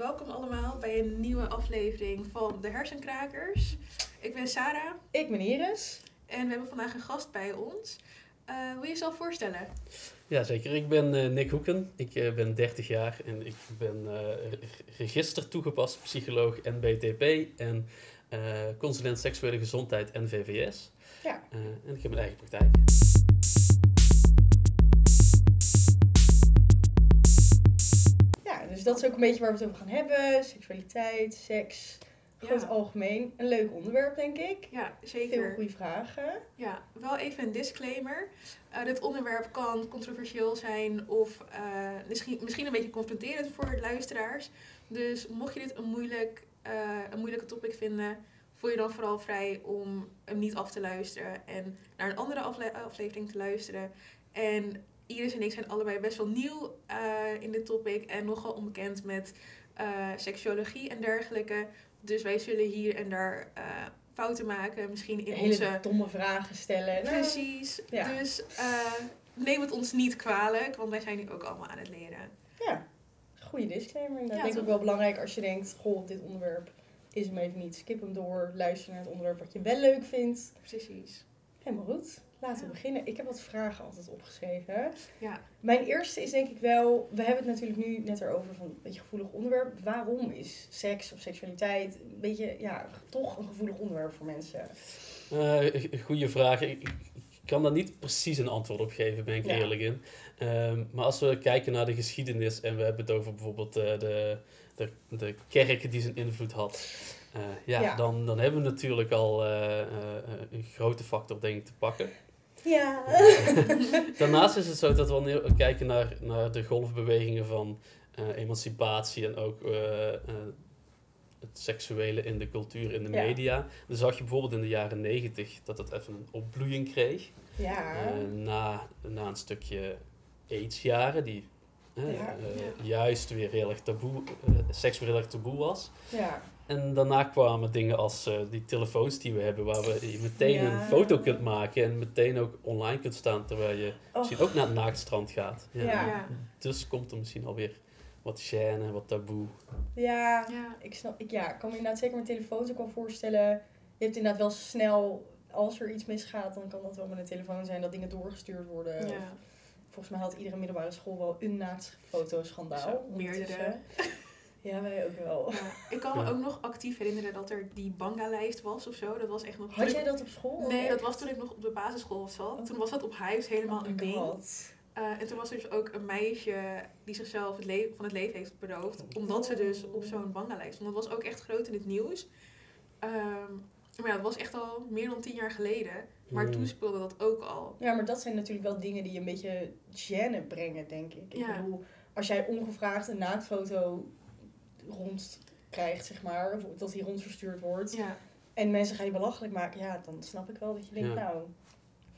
welkom allemaal bij een nieuwe aflevering van de Hersenkrakers. Ik ben Sarah Ik ben Iris. en we hebben vandaag een gast bij ons. Eh, wil je jezelf voorstellen? Ja, zeker. Ik ben eh, Nick Hoeken. Ik eh, ben 30 jaar en ik ben eh, re- register toegepast psycholoog NBTP en eh, consulent seksuele gezondheid NVVS. Ja. Eh, en ik heb mijn eigen praktijk. Dus dat is ook een beetje waar we het over gaan hebben. Seksualiteit, seks, groot Ja. algemeen. Een leuk onderwerp, denk ik. Ja, Veel zeker. goede vragen. Ja, wel even een disclaimer. Eh, dit onderwerp kan controversieel zijn of eh, misschien, misschien een beetje confronterend voor luisteraars. Dus mocht je dit een, moeilijk, eh, een moeilijke topic vinden, voel je dan vooral vrij om hem niet af te luisteren en naar een andere afle- aflevering te luisteren. En Iris en ik zijn allebei best wel nieuw eh, in dit topic en nogal onbekend met eh seksuologie en dergelijke. Dus wij zullen hier en daar eh, fouten maken, misschien in Hele onze domme vragen stellen. Nou, Precies. ja. Dus neem het ons niet kwalijk, want wij zijn nu ook allemaal aan het leren. ja, goede disclaimer. Dat Ja, denk ik ook wel belangrijk als je denkt, goh, dit onderwerp is hem even niet. Skip hem door, luister naar het onderwerp wat je wel leuk vindt. Precies. Helemaal goed. Laten we beginnen. Ik heb wat vragen altijd opgeschreven. Ja. Mijn eerste is denk ik wel, we hebben het natuurlijk nu net erover van een beetje gevoelig onderwerp. Waarom is seks of seksualiteit een beetje, ja, toch een gevoelig onderwerp voor mensen? Eh, goede vraag. Ik, kan daar niet precies een antwoord op geven, ben ik Ja. eerlijk in. Ehm, maar als we kijken naar de geschiedenis en we hebben het over bijvoorbeeld eh, de, de, de kerk die zijn invloed had. eh, ja, Ja. Dan, dan hebben we natuurlijk al eh, eh, een grote factor denk ik te pakken. Ja. Daarnaast is het zo dat we wanneer we kijken naar, naar de golfbewegingen van eh, emancipatie en ook eh, eh, het seksuele in de cultuur, in de Ja. media. Dan zag je bijvoorbeeld in de jaren negentig dat het even een opbloeiing kreeg. Ja. Na, na een stukje AIDS-jaren, die Ja. juist weer heel erg taboe, seks weer heel erg taboe was. ja. En daarna kwamen dingen als eh, die telefoons die we hebben, waar we je meteen Ja. een foto kunt maken en meteen ook online kunt staan terwijl je misschien ook naar het naaktstrand gaat. Ja. Ja. Ja. Dus komt er misschien alweer wat gêne, wat taboe. Ja. Ja. Ik snap, ik, ja, ik kan me inderdaad zeker met telefoons ook wel voorstellen. Je hebt inderdaad wel snel, als er iets misgaat, dan kan dat wel met een telefoon zijn dat dingen doorgestuurd worden. Of. Volgens mij had iedere middelbare school wel een naaktfotoschandaal. Meerdere. Ja, wij ook wel. Ja. Ik kan me Ja. ook nog actief herinneren dat er die banga-lijst was of zo. Dat was echt nog... Had jij dat op school? Nee, dat was toen ik nog op de basisschool zat. Toen was dat op huis helemaal Oh een ding. God. Eh, en toen was er dus ook een meisje die zichzelf het van het leven heeft beroofd. Omdat ze dus op zo'n banga-lijst stond. Dat was ook echt groot in het nieuws. Ehm, maar ja, dat was echt al meer dan tien jaar geleden. Maar toen speelde dat ook al. Ja, maar dat zijn natuurlijk wel dingen die een beetje gêne brengen, denk ik. Ik Ja. bedoel, als jij ongevraagd een naaktfoto rondkrijgt, zeg maar, of dat die rondverstuurd wordt, Ja, en mensen gaan je belachelijk maken, ja, dan snap ik wel dat je denkt, Ja. nou,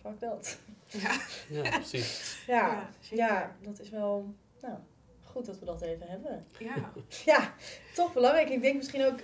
fuck dat. ja, Ja, precies. Ja, Ja, dat is wel, nou, goed dat we dat even hebben. ja. Ja, toch belangrijk. Ik denk misschien ook,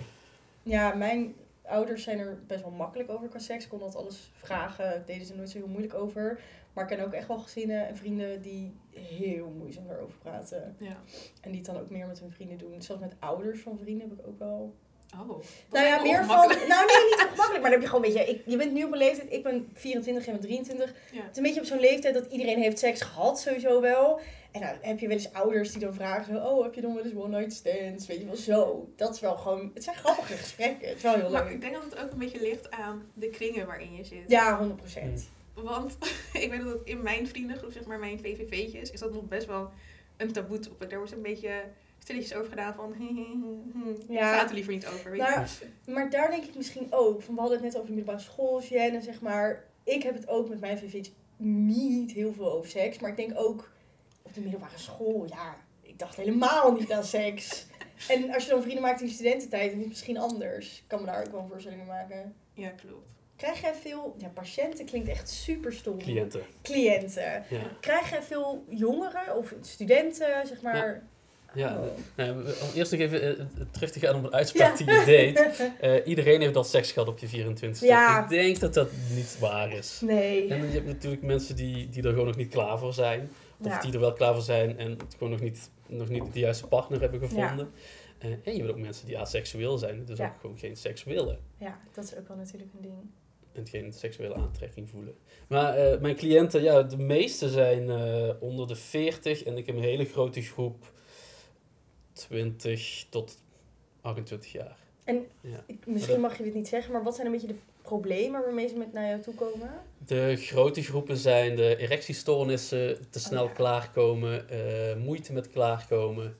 ja, mijn ouders zijn er best wel makkelijk over qua seks. Kon dat alles vragen, deden ze nooit zo heel moeilijk over. Maar ik ken ook echt wel gezinnen en vrienden die heel moeizaam daarover praten. ja. En die het dan ook meer met hun vrienden doen. Zelfs met ouders van vrienden heb ik ook wel. Oh. nou ja, meer van. Nou nee, niet ongemakkelijk. Maar dan heb je gewoon een beetje. Ik, je bent nu op een leeftijd. Ik ben 24 en ben 23. Ja. Het is een beetje op zo'n leeftijd dat iedereen heeft seks gehad, sowieso wel. En dan heb je wel eens ouders die dan vragen: zo, Oh, heb je dan wel eens one night stands? Weet je wel zo. Dat is wel gewoon. Het zijn grappige gesprekken. Het is wel heel Maar leuk. ik denk dat het ook een beetje ligt aan de kringen waarin je zit. Ja, 100%. Want ik weet dat het in mijn vriendengroep, zeg maar mijn VVV'tjes, is dat nog best wel een taboe topic. Daar wordt een beetje stilletjes over gedaan van, Ja. ja. gaat er liever niet over. Weet je? Nou, maar daar denk ik misschien ook. Van, we hadden het net over de middelbare school, Jen, zeg maar. Ik heb het ook met mijn VV's niet heel veel over seks. Maar ik denk ook op de middelbare school, ja, ik dacht helemaal niet aan seks. En als je dan vrienden maakt in je studententijd, dan is het misschien anders. Ik kan me daar ook wel een voorstelling bij maken. Ja, klopt. Krijg jij veel, ja, patiënten klinkt echt super stom. Cliënten. Cliënten. Ja. Krijg jij veel jongeren of studenten, zeg maar? Ja, Oh. Nou, om eerst nog even eh, terug te gaan op een uitspraak die je deed. Eh, iedereen heeft al seks gehad op je 24 Ja. Ik denk dat dat niet waar is. Nee. En je hebt natuurlijk mensen die, die er gewoon nog niet klaar voor zijn. Of Ja. die er wel klaar voor zijn en het gewoon nog niet, nog niet de juiste partner hebben gevonden. Eh, en je hebt ook mensen die aseksueel zijn, dus Ja. ook gewoon geen seks willen. Ja, dat is ook wel natuurlijk een ding. En geen seksuele aantrekking voelen. Maar eh, mijn cliënten, ja, de meeste zijn eh, onder de 40 en ik heb een hele grote groep 20 tot 28 jaar. En ik, misschien mag je dit niet zeggen, maar wat zijn een beetje de problemen waarmee ze met naar jou toe komen? De grote groepen zijn de erectiestoornissen, te snel Oh ja. klaarkomen, eh, moeite met klaarkomen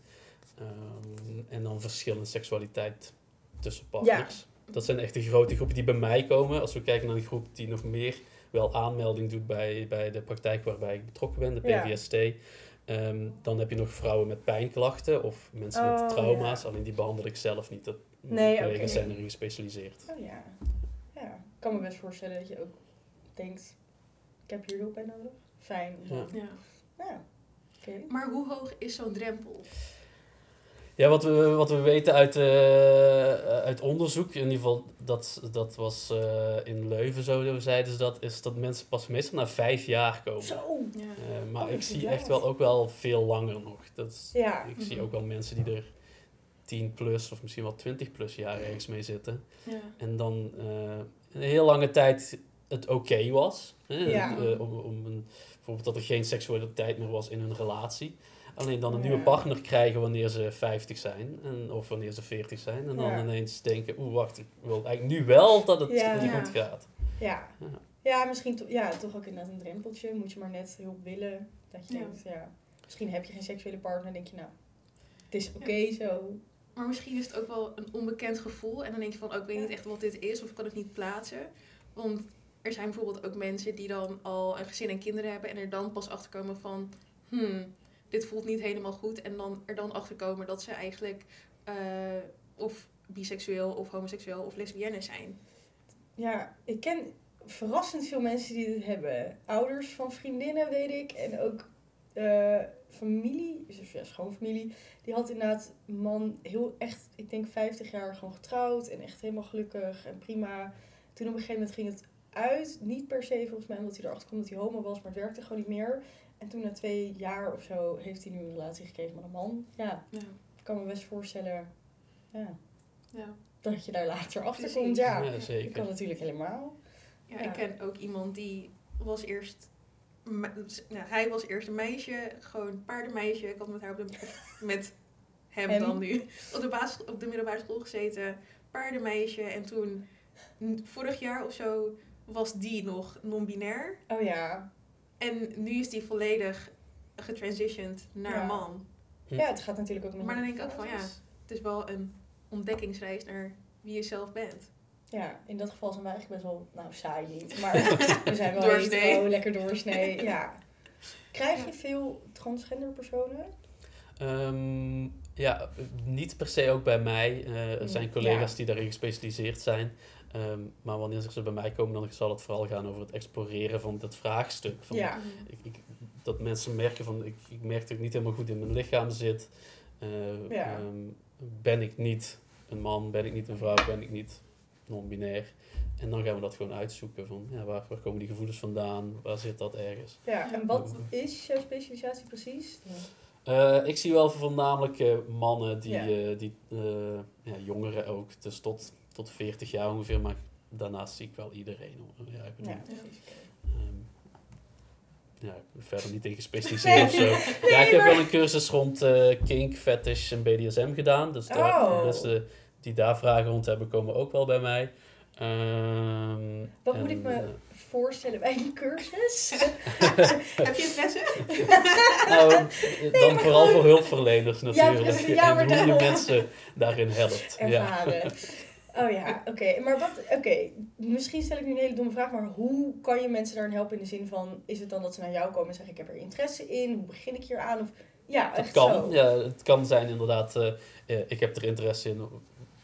ehm, en dan verschillende seksualiteit tussen partners. Dat zijn echt de grote groepen die bij mij komen. Als we kijken naar een groep die nog meer wel aanmelding doet bij, bij de praktijk waarbij ik betrokken ben, de Ja. PVST. ehm, dan heb je nog vrouwen met pijnklachten of mensen Oh, met trauma's. ja. Alleen die behandel ik zelf niet. Dat, Nee, collega's zijn erin gespecialiseerd. Oh ja. Kan me best voorstellen dat je ook denkt, ik heb hier hulp bij nodig. Fijn. Ja. Ja. Ja, oké. Maar hoe hoog is zo'n drempel? Ja, wat we, wat we weten uit, eh, uit onderzoek, in ieder geval dat, dat was eh, in Leuven zo, zeiden ze dat, is dat mensen pas meestal na vijf jaar komen. Zo. Ja. Eh, maar Oh, ik zie echt wel ook wel veel langer nog. Dat is- Ja. ik zie ook wel mensen die er 10 plus of misschien wel 20 plus jaar ergens mee zitten. Ja. En dan eh, een heel lange tijd het oké was. Hè? Ja. Eh, om, om een, bijvoorbeeld dat er geen seksualiteit meer was in hun relatie. Alleen dan een Ja. nieuwe partner krijgen wanneer ze 50 zijn. En, of wanneer ze 40 zijn. En dan Ja. ineens denken, oeh wacht, ik wil eigenlijk nu wel dat het Ja. niet goed gaat. Ja. Ja. Ja, misschien to- ja, toch ook inderdaad een drempeltje. Moet je maar net hulp willen. Dat je Ja. denkt, ja, misschien heb je geen seksuele partner. denk je, nou, het is oké zo. Maar misschien is het ook wel een onbekend gevoel. En dan denk je van, oh, ik weet niet echt wat dit is. Of ik kan het niet plaatsen. Want er zijn bijvoorbeeld ook mensen die dan al een gezin en kinderen hebben. En er dan pas achterkomen van, hmm, dit voelt niet helemaal goed. En dan er dan achterkomen dat ze eigenlijk eh, of biseksueel of homoseksueel of lesbienne zijn. Ja, ik ken verrassend veel mensen die dit hebben. Ouders van vriendinnen, weet ik. En ook eh, familie, dus ja, schoonfamilie. Die had inderdaad een man heel echt, ik denk 50 jaar gewoon getrouwd. En echt helemaal gelukkig en prima. Toen op een gegeven moment ging het uit. Niet per se volgens mij omdat hij erachter kwam dat hij homo was. Maar het werkte gewoon niet meer. En toen na twee jaar of zo heeft hij nu een relatie gekregen met een man. Ja, Ja. ik kan me best voorstellen ja, Ja. dat je daar later achter komt. Ja, Ja, dat zeker. kan natuurlijk helemaal. Ja, Ja. ik ken ook iemand die was eerst... Nou, hij was eerst een meisje, gewoon paardenmeisje. Ik had met, haar op de, met hem, Hem. dan nu op de, basis, op de middelbare school gezeten. Paardenmeisje. En toen, vorig jaar of zo, was die nog non-binair. Oh ja. En nu is die volledig getransitioned naar Ja. man. Hm. Ja, het gaat natuurlijk ook met Maar dan denk ik ook van, ja. Het is wel een ontdekkingsreis naar wie je zelf bent. Ja, in dat geval zijn wij eigenlijk best wel, nou saai niet, maar we zijn wel Doorsnee. lekker doorsnee. Ja. Krijg je veel transgender personen? Ehm, ja, niet per se ook bij mij. Eh, er zijn collega's ja. die daarin gespecialiseerd zijn. Ehm, maar wanneer ze bij mij komen, dan zal het vooral gaan over het exploreren van dat vraagstuk. Van, Ja. ik, ik, dat mensen merken van, ik, ik merk dat ik niet helemaal goed in mijn lichaam zit. Eh, Ja. ehm, ben ik niet een man, ben ik niet een vrouw, ben ik niet non-binair. En dan gaan we dat gewoon uitzoeken van, ja, waar, waar komen die gevoelens vandaan, waar zit dat ergens. Ja, en wat is jouw specialisatie precies? Eh, ik zie wel voornamelijk eh, mannen die, Ja. eh, die ja, jongeren ook, dus tot, tot 40 jaar ongeveer, maar daarnaast zie ik wel iedereen. hoor. Ja, ik bedoel, Ja, precies. ehm, ja, verder niet in gespecialiseerd of zo. Ja, ik heb wel een cursus rond kink, fetish en BDSM gedaan, dus daar, Oh. mensen die daar vragen rond hebben, komen ook wel bij mij. Ehm, Wat en, moet ik me eh, voorstellen bij een cursus? Heb je interesse? Nou, dan vooral voor hulpverleners natuurlijk. Ja, en hoe je mensen daarin helpt. Ja. Ervaren. Oh ja, oké. Maar wat, oké, misschien stel ik nu een hele domme vraag, maar hoe kan je mensen daarin helpen in de zin van, is het dan dat ze naar jou komen en zeggen, ik heb er interesse in, hoe begin ik hier aan? Of, ja, Het echt kan, zo. ja, het kan zijn inderdaad, eh, eh, ik heb er interesse in,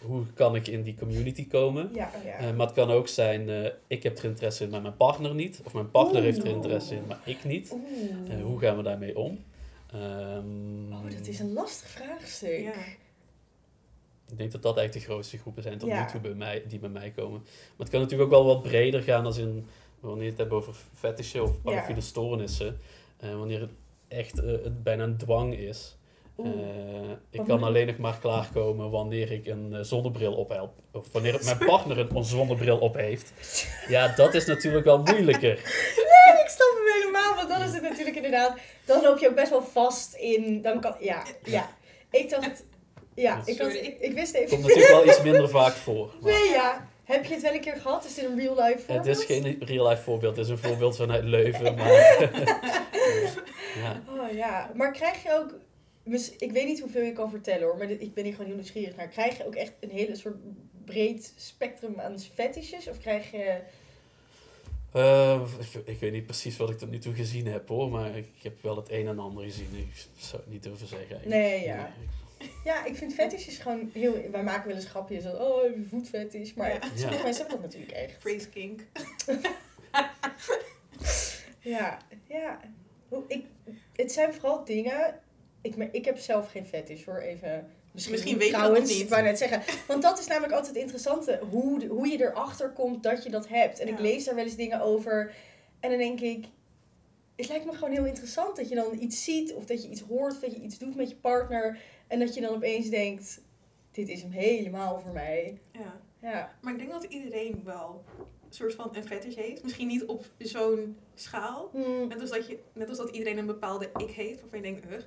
hoe kan ik in die community komen? Ja, oh ja. Eh, maar het kan ook zijn, eh, ik heb er interesse in, maar mijn partner niet. Of mijn partner heeft er interesse in, maar ik niet. Eh, hoe gaan we daarmee om? Ehm, Oh, dat is een lastig vraagstuk. Ja. Ik denk dat dat eigenlijk de grootste groepen zijn tot Ja. nu toe bij mij, die bij mij komen. Maar het kan natuurlijk ook wel wat breder gaan als in, wanneer je het hebt over fetishen of parafiele stoornissen. eh, wanneer het echt eh, het bijna een dwang is. Eh, ik kan alleen nog maar klaarkomen wanneer ik een eh, zonnebril op heb. Of wanneer mijn partner een, zonnebril op heeft. Ja, dat is natuurlijk wel moeilijker. ik snap hem helemaal, want dan is het natuurlijk inderdaad... Dan loop je ook best wel vast in... Dan kan, ja, ja. Ik dacht... Ja, ik, had, ik, ik wist Het even... komt natuurlijk wel iets minder vaak voor. maar Nee, ja. Heb je het wel een keer gehad? Is dit een real life voorbeeld? het is geen real-life voorbeeld. Het is een voorbeeld vanuit Leuven. Maar, ja. Oh ja, maar krijg je ook... Ik weet niet hoeveel je kan vertellen hoor, maar dit- ik ben hier gewoon heel nieuwsgierig naar. Krijg je ook echt een hele soort breed spectrum aan fetishes? Of krijg je... Eh, ik, ik weet niet precies wat ik tot nu toe gezien heb hoor. Maar ik heb wel het een en ander gezien. Ik zou het niet durven zeggen. Nee, ja. Ja, ik vind fetishes gewoon heel... Wij maken wel eens grapjes zo, oh, heb je voetfetish? Maar Ja. sommige mensen hebben dat natuurlijk echt. Phrase kink. Ja, ja. Hoe, ik, het zijn vooral dingen... Ik, me- ik heb zelf geen fetish hoor, even... Misschien, Misschien weet trouwens, nog niet. Ik net zeggen. Want dat is namelijk altijd het interessante. Hoe, hoe je erachter komt dat je dat hebt. En ik lees daar wel eens dingen over. En dan denk ik... Het lijkt me gewoon heel interessant dat je dan iets ziet. Of dat je iets hoort. Of dat je iets doet met je partner. En dat je dan opeens denkt... Dit is hem helemaal voor mij. Ja. Ja. Maar ik denk dat iedereen wel een soort van een fetish heeft. Misschien niet op zo'n schaal. Hm. Net als, dat je, net als dat iedereen een bepaalde ik heeft, waarvan je denkt, huh?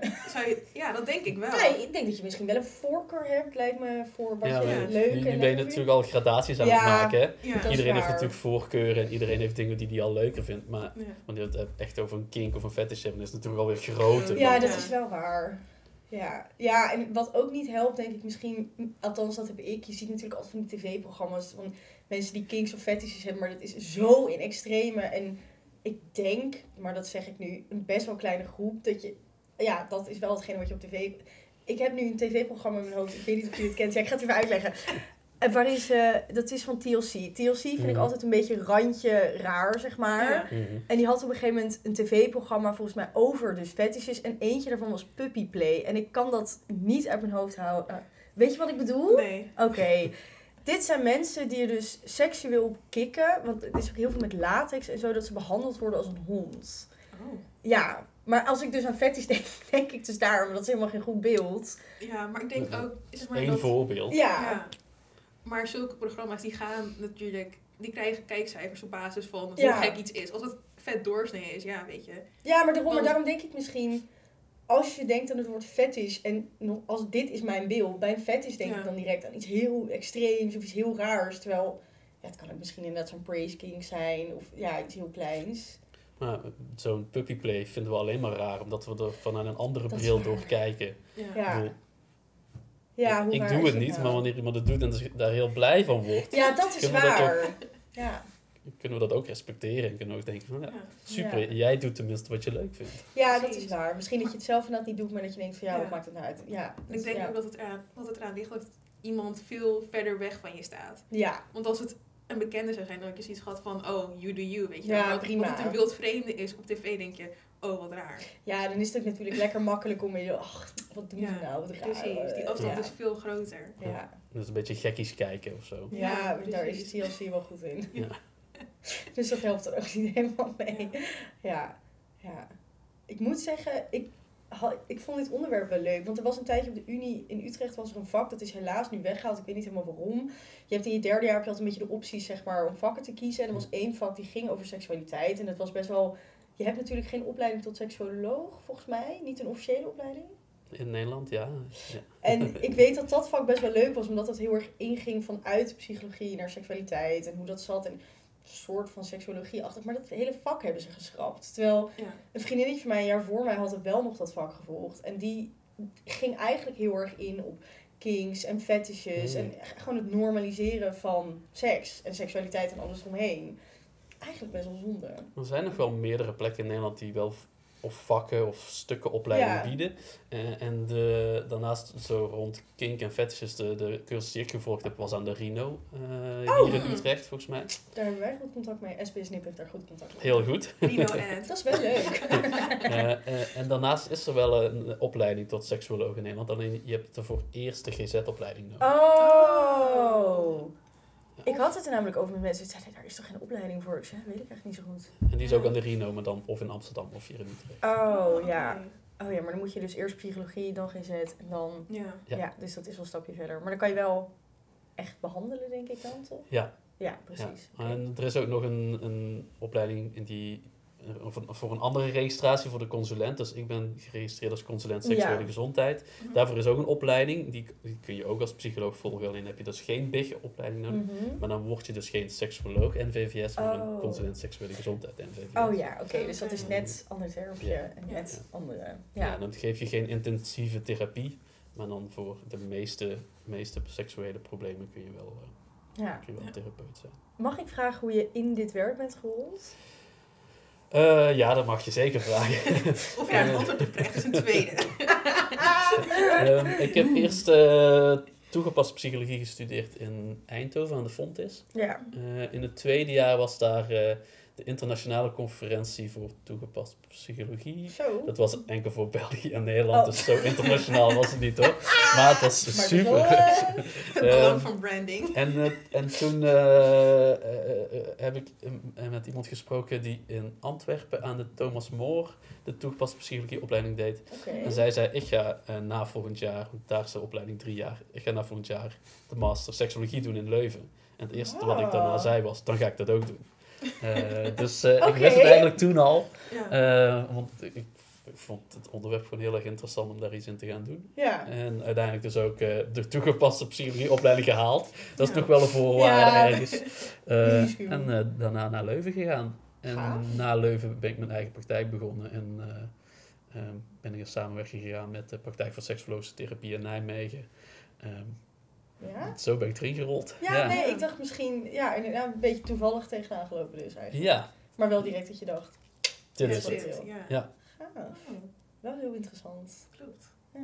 Nee. Zou je, ja, dat denk ik wel. Nee, ik denk dat je misschien wel een voorkeur hebt. Lijkt me voor wat Ja, je Ja. leuk nu, en nu ben je natuurlijk al gradaties aan Ja. het maken. Ja. Iedereen heeft natuurlijk voorkeuren en iedereen heeft dingen die hij al leuker vindt. Maar Ja. wanneer je het echt over een kink of een fetish hebben, is het natuurlijk alweer groter. Ja, Ja. dat is wel waar. Ja. ja, en wat ook niet helpt, denk ik misschien, althans dat heb ik. Je ziet natuurlijk altijd van die tv-programma's van mensen die kinks of fetishes hebben, maar dat is zo in extreme. En ik denk, maar dat zeg ik nu, een best wel kleine groep, dat je, ja, dat is wel hetgene wat je op tv. Ik heb nu een tv-programma in mijn hoofd, ik weet niet of je het kent, ja, ik ga het even uitleggen. En Waarin ze, dat is van TLC. TLC vind ik Mhm. altijd een beetje randje raar, zeg maar. Ja. Mhm. En die had op een gegeven moment een tv-programma volgens mij over dus fetishes. En eentje daarvan was Puppy Play. En ik kan dat niet uit mijn hoofd houden. Eh, weet je wat ik bedoel? Nee. Oké. Dit zijn mensen die er dus seksueel kicken. Want het is ook heel veel met latex en zo dat ze behandeld worden als een hond. Oh. Ja, maar als ik dus aan fetish denk, denk ik dus daar, maar dat is helemaal geen goed beeld. Ja, maar ik denk ook, zeg maar, Eén dat, voorbeeld. Ja. ja. Maar zulke programma's die gaan natuurlijk, die krijgen kijkcijfers op basis van Ja. hoe gek iets is. Als het vet doorsnee is, ja, weet je. Ja, maar daarom, maar daarom denk ik misschien, als je denkt aan het woord fetish en nog als dit is mijn beeld, bij een fetish denk Ja. ik dan direct aan iets heel extreems of iets heel raars. Terwijl, ja, het kan ook misschien inderdaad zo'n praise king zijn of ja, iets heel kleins. Maar zo'n puppyplay vinden we alleen maar raar, omdat we er vanuit een andere Dat bril door kijken. Ja. Ik Ja, bedoel, ja hoe ik doe het niet, nou? maar wanneer iemand het doet en daar heel blij van wordt, Ja, dat is Kunnen we dat waar. Ja. kunnen we dat ook respecteren en kunnen we ook denken van ja, super, Ja. jij doet tenminste wat je leuk vindt. ja, dat is waar. Misschien dat je het zelf inderdaad niet doet, maar dat je denkt van ja, wat maakt het nou uit? Ja, ik denk ja. ook dat het, eraan, dat het eraan ligt dat iemand veel verder weg van je staat. Ja, Want als het een bekende zou zijn, dan had je zoiets gehad van, oh, you do you, weet je. Ja, Maar prima. Wat het een wild vreemde is op tv, denk je, oh, wat raar. ja, dan is het ook natuurlijk lekker makkelijk om je, ach, wat doen ze Ja, nou? Wat raar. Precies, die afstand ja. is veel groter. Ja. Dus een beetje gekkies kijken of zo. Ja, Ja, daar is. TLC wel goed in. Ja. dus dat helpt er ook niet helemaal mee. Ja, ja. Ik moet zeggen, ik, ik vond dit onderwerp wel leuk. Want er was een tijdje op de Unie in Utrecht was er een vak. Dat is helaas nu weggehaald. Ik weet niet helemaal waarom. Je hebt in je derde jaar heb je altijd een beetje de opties zeg maar, om vakken te kiezen. En er was één vak die ging over seksualiteit. En dat was best wel... Je hebt natuurlijk geen opleiding tot seksuoloog, volgens mij. Niet een officiële opleiding. In Nederland, ja. ja. En ik weet dat dat vak best wel leuk was, omdat het heel erg inging vanuit psychologie naar seksualiteit en hoe dat zat. En soort van seksuologie-achtig. Maar dat hele vak hebben ze geschrapt. Terwijl Ja. een vriendinnetje van mij een jaar voor mij had er wel nog dat vak gevolgd. En die ging eigenlijk heel erg in op kinks en fetishes. Mm. En gewoon het normaliseren van seks en seksualiteit en alles omheen. Eigenlijk best wel zonde. Er zijn nog wel meerdere plekken in Nederland die wel of vakken of stukken opleidingen Ja. bieden. Eh, en de, daarnaast zo rond kink en fetishes, de, de cursus die ik gevolgd heb, was aan de Rino. Oh. hier in Utrecht, volgens mij. Daar hebben wij goed contact mee. SBS Nip heeft daar goed contact mee. Heel goed. Rino en. Dat is wel leuk. Eh, en daarnaast is er wel een opleiding tot seksuoloog in Nederland. Alleen je hebt ervoor eerst de GZ-opleiding nodig. Oh. Ik had het er namelijk over met mensen. Die zeiden, daar is toch geen opleiding voor? Ik zei, weet ik eigenlijk niet zo goed. En die is ook aan de Rino, maar dan of in Amsterdam of hier in Utrecht. Oh, ja. Oké. Oh ja, maar dan moet je dus eerst psychologie, dan GZ en dan... Ja. Ja. Ja. dus dat is wel een stapje verder. Maar dan kan je wel echt behandelen, denk ik dan, toch? Ja. Ja, precies. Ja. En er is ook nog een, een opleiding in die, of een- voor een andere registratie voor de consulent. Dus ik ben geregistreerd als consulent seksuele Ja. gezondheid. Daarvoor is ook een opleiding, die, die kun je ook als psycholoog volgen. Alleen heb je dus geen BIG-opleiding nodig. Mhm. Maar dan word je dus geen seksuoloog NVVS, maar een Oh. consulent seksuele gezondheid NVVS. Oh ja, oké. dus dat is net ander termpje Ja. en Ja. net andere... Ja. Dan geef je geen intensieve therapie, maar dan voor de meeste, meeste seksuele problemen kun je wel, eh, ja. kun je wel therapeut zijn. Mag ik vragen hoe je in dit werk bent gerold? Eh, ja, dat mag je zeker vragen. Of ja, een antwoord op krijgt is een tweede. Ehm, ik heb eerst eh, toegepaste psychologie gestudeerd in Eindhoven aan de Fontis. Ja. Eh, in het tweede jaar was daar eh, de internationale conferentie voor toegepaste psychologie. Zo. Dat was enkel voor België en Nederland, Oh. dus zo internationaal was het niet hoor. Maar het was Maar het super. eh, Het belang Ehm, van branding. En, eh, en toen eh, heb ik met iemand gesproken die in Antwerpen aan de Thomas More de toegepaste psychologieopleiding deed. En zij zei, ik ga na volgend jaar, want daar is de opleiding drie jaar, ik ga na volgend jaar de master seksologie doen in Leuven. En het eerste wat ik daarna Ah. zei was, dan ga ik dat ook doen. Eh, dus eh, ik wist het eigenlijk toen al, Ja. eh, want ik, ik vond het onderwerp gewoon heel erg interessant om daar iets in te gaan doen. Ja. En uiteindelijk dus ook de toegepaste psychologieopleiding gehaald. Dat is Ja. nog wel een voorwaarde Ja. ergens. En daarna naar Leuven gegaan. En Gaaf. na Leuven ben ik mijn eigen praktijk begonnen. En eh, ehm, ben ik in samenwerking gegaan met de praktijk voor seksuologische therapie in Nijmegen. Ja? Zo ben ik erin gerold. Ja, nee, ik dacht misschien, ja, inderdaad een beetje toevallig tegenaan gelopen dus eigenlijk. Ja, Maar wel direct dat je dacht, dit Ja, is het. ja. Ja. ah, wel heel interessant. klopt. Ja.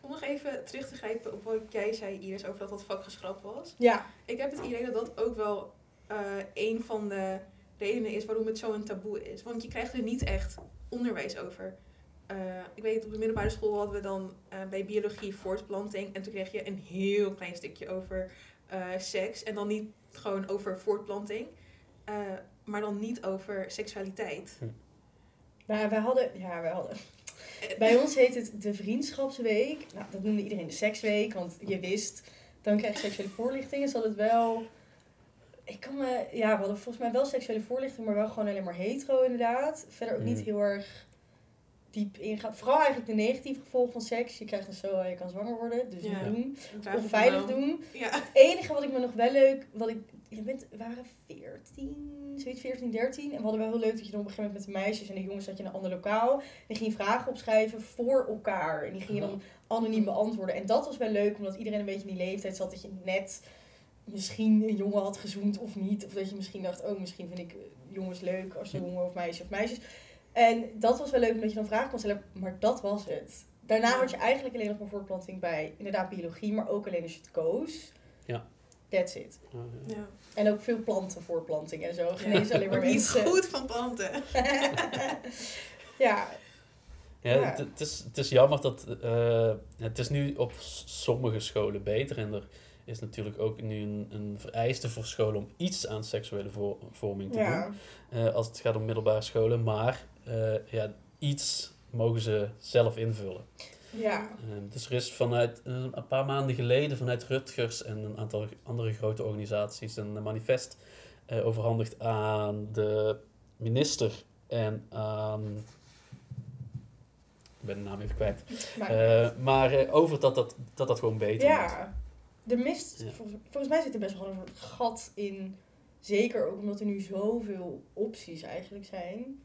Om nog even terug te grijpen op wat jij zei, Iris, over dat dat vak geschrapt was. Ja, Ik heb het idee dat dat ook wel eh, een van de redenen is waarom het zo een taboe is. Want je krijgt er niet echt onderwijs over. Eh, ik weet, op de middelbare school hadden we dan eh, bij biologie voortplanting. En toen kreeg je een heel klein stukje over eh, seks. En dan niet gewoon over voortplanting. eh, maar dan niet over seksualiteit. nou, wij hadden, ja, wij hadden. Bij ons heet het de vriendschapsweek. Nou, dat noemde iedereen de seksweek, want je wist, dan krijg je seksuele voorlichting. Is dat het wel... Ik kan me... Ja, we hadden volgens mij wel seksuele voorlichting, maar wel gewoon alleen maar hetero inderdaad. Verder ook niet Mm. heel erg diep ingaan. Vooral eigenlijk de negatieve gevolgen van seks. Je krijgt een SOA, je kan zwanger worden, dus Ja. doen. Of veilig doen. Ja. Het enige wat ik me nog wel leuk, wat ik, je bent, we waren 14, zoiets 14, 13. En we hadden wel heel leuk dat je dan op een gegeven moment met de meisjes en de jongens zat je in een ander lokaal. En ging je vragen opschrijven voor elkaar. En die ging je dan anoniem beantwoorden. En dat was wel leuk, omdat iedereen een beetje in die leeftijd zat dat je net misschien een jongen had gezoend of niet. Of dat je misschien dacht, oh misschien vind ik jongens leuk als jongen of meisje of meisjes. En dat was wel leuk omdat je dan vragen kon stellen, maar dat was het. Daarna Ja. had je eigenlijk alleen nog maar voortplanting bij inderdaad biologie, maar ook alleen als je het koos. Ja. That's it. Oh, ja. Ja. En ook veel plantenvoorplanting en zo. Geen eens alleen maar mensen. goed van planten. ja, Ja, Ja. Het, is, het is jammer dat... eh, het is nu op sommige scholen beter. En er is natuurlijk ook nu een, een vereiste voor scholen om iets aan seksuele vo- vorming te ja. doen. eh, als het gaat om middelbare scholen. Maar ja, iets mogen ze zelf invullen. ja. Eh, dus er is vanuit eh, een paar maanden geleden vanuit Rutgers en een aantal andere grote organisaties een eh, manifest eh, overhandigd aan de minister en aan. Ik ben de naam even kwijt. Maar, Eh, maar eh, over dat dat, dat dat gewoon beter ja. De mist, Ja. volgens, volgens mij zit er best wel een soort gat in. Zeker ook omdat er nu zoveel opties eigenlijk zijn.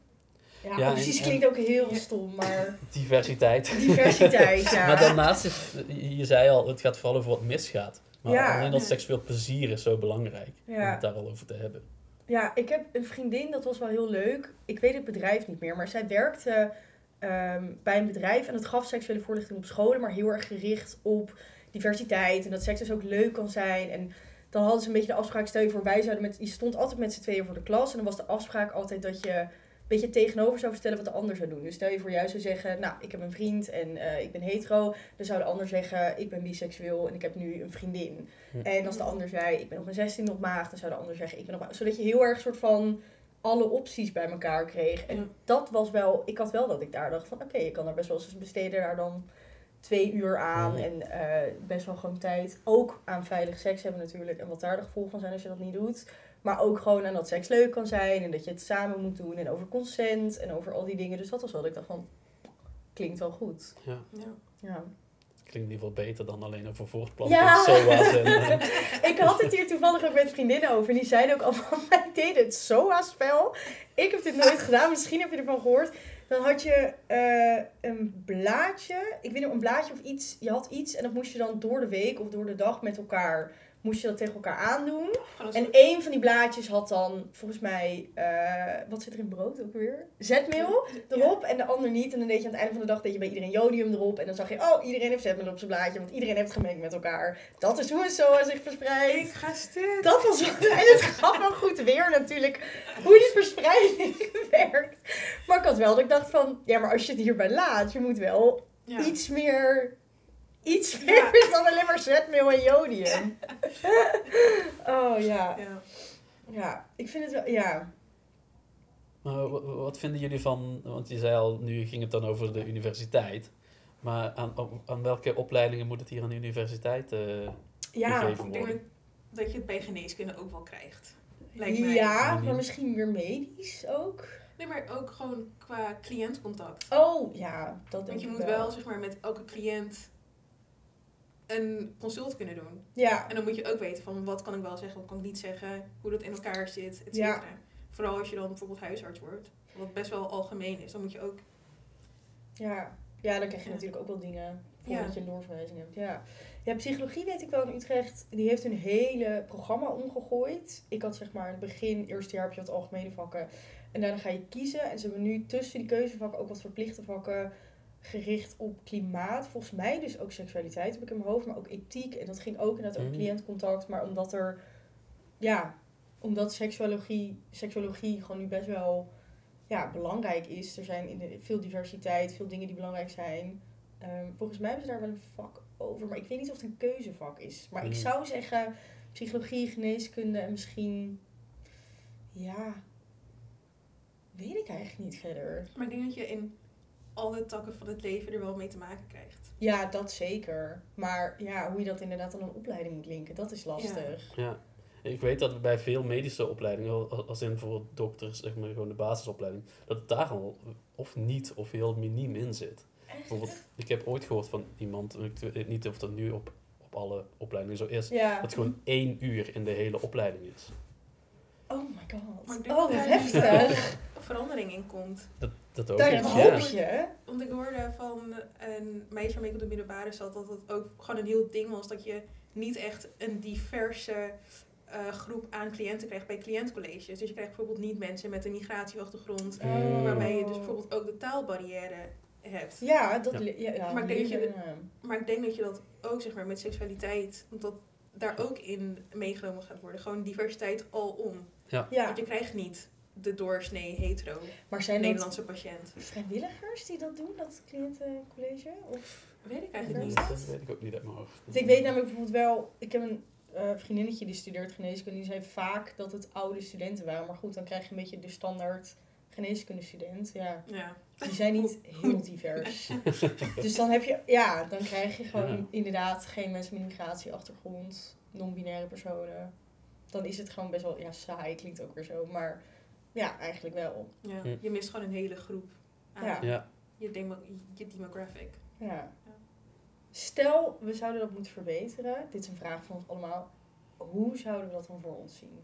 Ja, Ja, opties en- klinkt ook heel stom, maar Diversiteit. diversiteit, ja. Maar daarnaast, is, je zei al, het gaat vooral over wat misgaat. Maar Ja. alleen dat seksueel plezier is zo belangrijk om het daar al over te hebben. Ja, ik heb een vriendin, dat was wel heel leuk. Ik weet het bedrijf niet meer, maar zij werkte ehm, bij een bedrijf en dat gaf seksuele voorlichting op scholen, maar heel erg gericht op diversiteit en dat seks dus ook leuk kan zijn. En dan hadden ze een beetje de afspraak, stel je voor, wij zouden met, je stond altijd met z'n tweeën voor de klas en dan was de afspraak altijd dat je beetje tegenover zou vertellen wat de ander zou doen. Dus stel je voor, jij zou zeggen, nou, ik heb een vriend en eh, ik ben hetero. Dan zou de ander zeggen, ik ben biseksueel en ik heb nu een vriendin. Hm. En als de ander zei, ik ben op mijn 16 op maag, dan zou de ander zeggen, ik ben op maag. Zodat je heel erg soort van alle opties bij elkaar kreeg. En dat was wel, ik had wel dat ik daar dacht van oké, je kan er best wel eens besteden daar dan twee uur aan. En eh, best wel gewoon tijd. Ook aan veilig seks hebben natuurlijk. En wat daar de gevolgen van zijn als je dat niet doet. Maar ook gewoon aan dat seks leuk kan zijn. En dat je het samen moet doen. En over consent. En over al die dingen. Dus dat was wel dat ik dacht van, klinkt wel goed. Ja, Ja. Ja. klinkt in ieder geval beter dan alleen over voortplanting, Ja. SOA's en... eh, Ik had het hier toevallig ook met vriendinnen over. En die zeiden ook allemaal, wij deden het SOA-spel. Ik heb dit nooit gedaan. Misschien heb je ervan gehoord. Dan had je eh, een blaadje. Ik weet niet, een blaadje of iets. Je had iets en dat moest je dan door de week of door de dag met elkaar... Moest je dat tegen elkaar aandoen. Gewoon En één van die blaadjes had dan volgens mij... eh, wat zit er in brood ook weer? Zetmeel erop en de ander niet. En dan deed je aan het einde van de dag deed je bij iedereen jodium erop. En dan zag je, oh, iedereen heeft zetmeel op zijn blaadje. Want iedereen heeft gemengd met elkaar. Dat is hoe een SOA zich verspreidt. Ik ga stuk. Dat was en het gaf wel goed weer natuurlijk hoe die verspreiding werkt. Maar ik had wel dat ik dacht van, ja, maar als je het hierbij laat, je moet wel Ja. iets meer, iets Ja. meer dan alleen maar zetmeel en jodium. Oh ja, Ja. ja, ik vind het wel, ja. Maar wa- wa- wat vinden jullie van, want je zei al, nu ging het dan over de universiteit. Maar aan, aan welke opleidingen moet het hier aan de universiteit eh, Ja, gegeven Ik denk worden? dat, je het bij geneeskunde ook wel krijgt. Lijkt mij. ja, maar misschien weer medisch ook. Nee, maar ook gewoon qua cliëntcontact. Oh, ja, dat denk Want je ik moet wel zeg maar, met elke cliënt een consult kunnen doen. Ja, En dan moet je ook weten van wat kan ik wel zeggen, wat kan ik niet zeggen, hoe dat in elkaar zit, et Ja. cetera. Vooral als je dan bijvoorbeeld huisarts wordt, wat best wel algemeen is. Dan moet je ook... Ja, ja dan krijg je Ja. natuurlijk ook wel dingen voordat je een doorverwijzing hebt. Ja. ja, psychologie weet ik wel in Utrecht. Die heeft een hele programma omgegooid. Ik had zeg maar in het begin, eerste jaar heb je wat algemene vakken. En daarna ga je kiezen. En ze hebben nu tussen die keuzevakken ook wat verplichte vakken gericht op klimaat. Volgens mij dus ook seksualiteit heb ik in mijn hoofd, maar ook ethiek. En dat ging ook inderdaad over Mhm. cliëntcontact. Maar omdat er, ja, omdat seksuologie, seksuologie gewoon nu best wel ja, belangrijk is. Er zijn in de, veel diversiteit, veel dingen die belangrijk zijn. Ehm, volgens mij hebben ze daar wel een vak over, maar ik weet niet of het een keuzevak is. Maar ik Mhm. zou zeggen psychologie, geneeskunde en misschien, ja, weet ik eigenlijk niet verder. Maar ik denk dat je in alle takken van het leven er wel mee te maken krijgt. Ja, dat zeker. Maar ja, hoe je dat inderdaad aan een opleiding moet linken, dat is lastig. Ja. Ik weet dat bij veel medische opleidingen, al- als in bijvoorbeeld dokters, zeg maar gewoon de basisopleiding, dat het daar al of niet of heel miniem in zit. Bijvoorbeeld, ik heb ooit gehoord van iemand, ik weet niet of dat nu op, op alle opleidingen zo is, Ja. dat het gewoon één uur in de hele opleiding is. Oh my god. Maar Oh, wat heftig. verandering in komt. Dat, dat ook. Daar hoop je. Want ik hoorde van een meisje waarmee ik op de middelbare zat, dat het ook gewoon een heel ding was dat je niet echt een diverse eh, groep aan cliënten krijgt bij cliëntcolleges. Dus je krijgt bijvoorbeeld niet mensen met een migratieachtergrond, Oh. waarbij je dus bijvoorbeeld ook de taalbarrière hebt. Ja, dat Ja. le- ja, ja, Maar ik denk dat je ja. Maar ik denk dat je dat ook zeg maar met seksualiteit, want dat daar ook in meegenomen gaat worden. Gewoon diversiteit alom. Ja, Want je krijgt niet de doorsnee hetero maar zijn dat Nederlandse patiënt. vrijwilligers die dat doen, dat cliëntencollege? Of? Weet ik eigenlijk niet. Dat weet ik ook niet uit mijn hoofd. Want ik weet namelijk bijvoorbeeld wel, ik heb een eh, vriendinnetje die studeert geneeskunde, die zei vaak dat het oude studenten waren. Maar goed, dan krijg je een beetje de standaard geneeskundestudent. Ja, Ja. die zijn niet heel divers. dus dan heb je, ja, dan krijg je gewoon Ja. inderdaad geen mensen met een migratieachtergrond, non-binaire personen. Dan is het gewoon best wel, ja, saai klinkt ook weer zo, maar ja, eigenlijk wel. Ja. Hm. Je mist gewoon een hele groep aan Ja. Ja, je, demo- je demographic. Ja. Ja. Stel, we zouden dat moeten verbeteren. Dit is een vraag van ons allemaal. Hoe zouden we dat dan voor ons zien?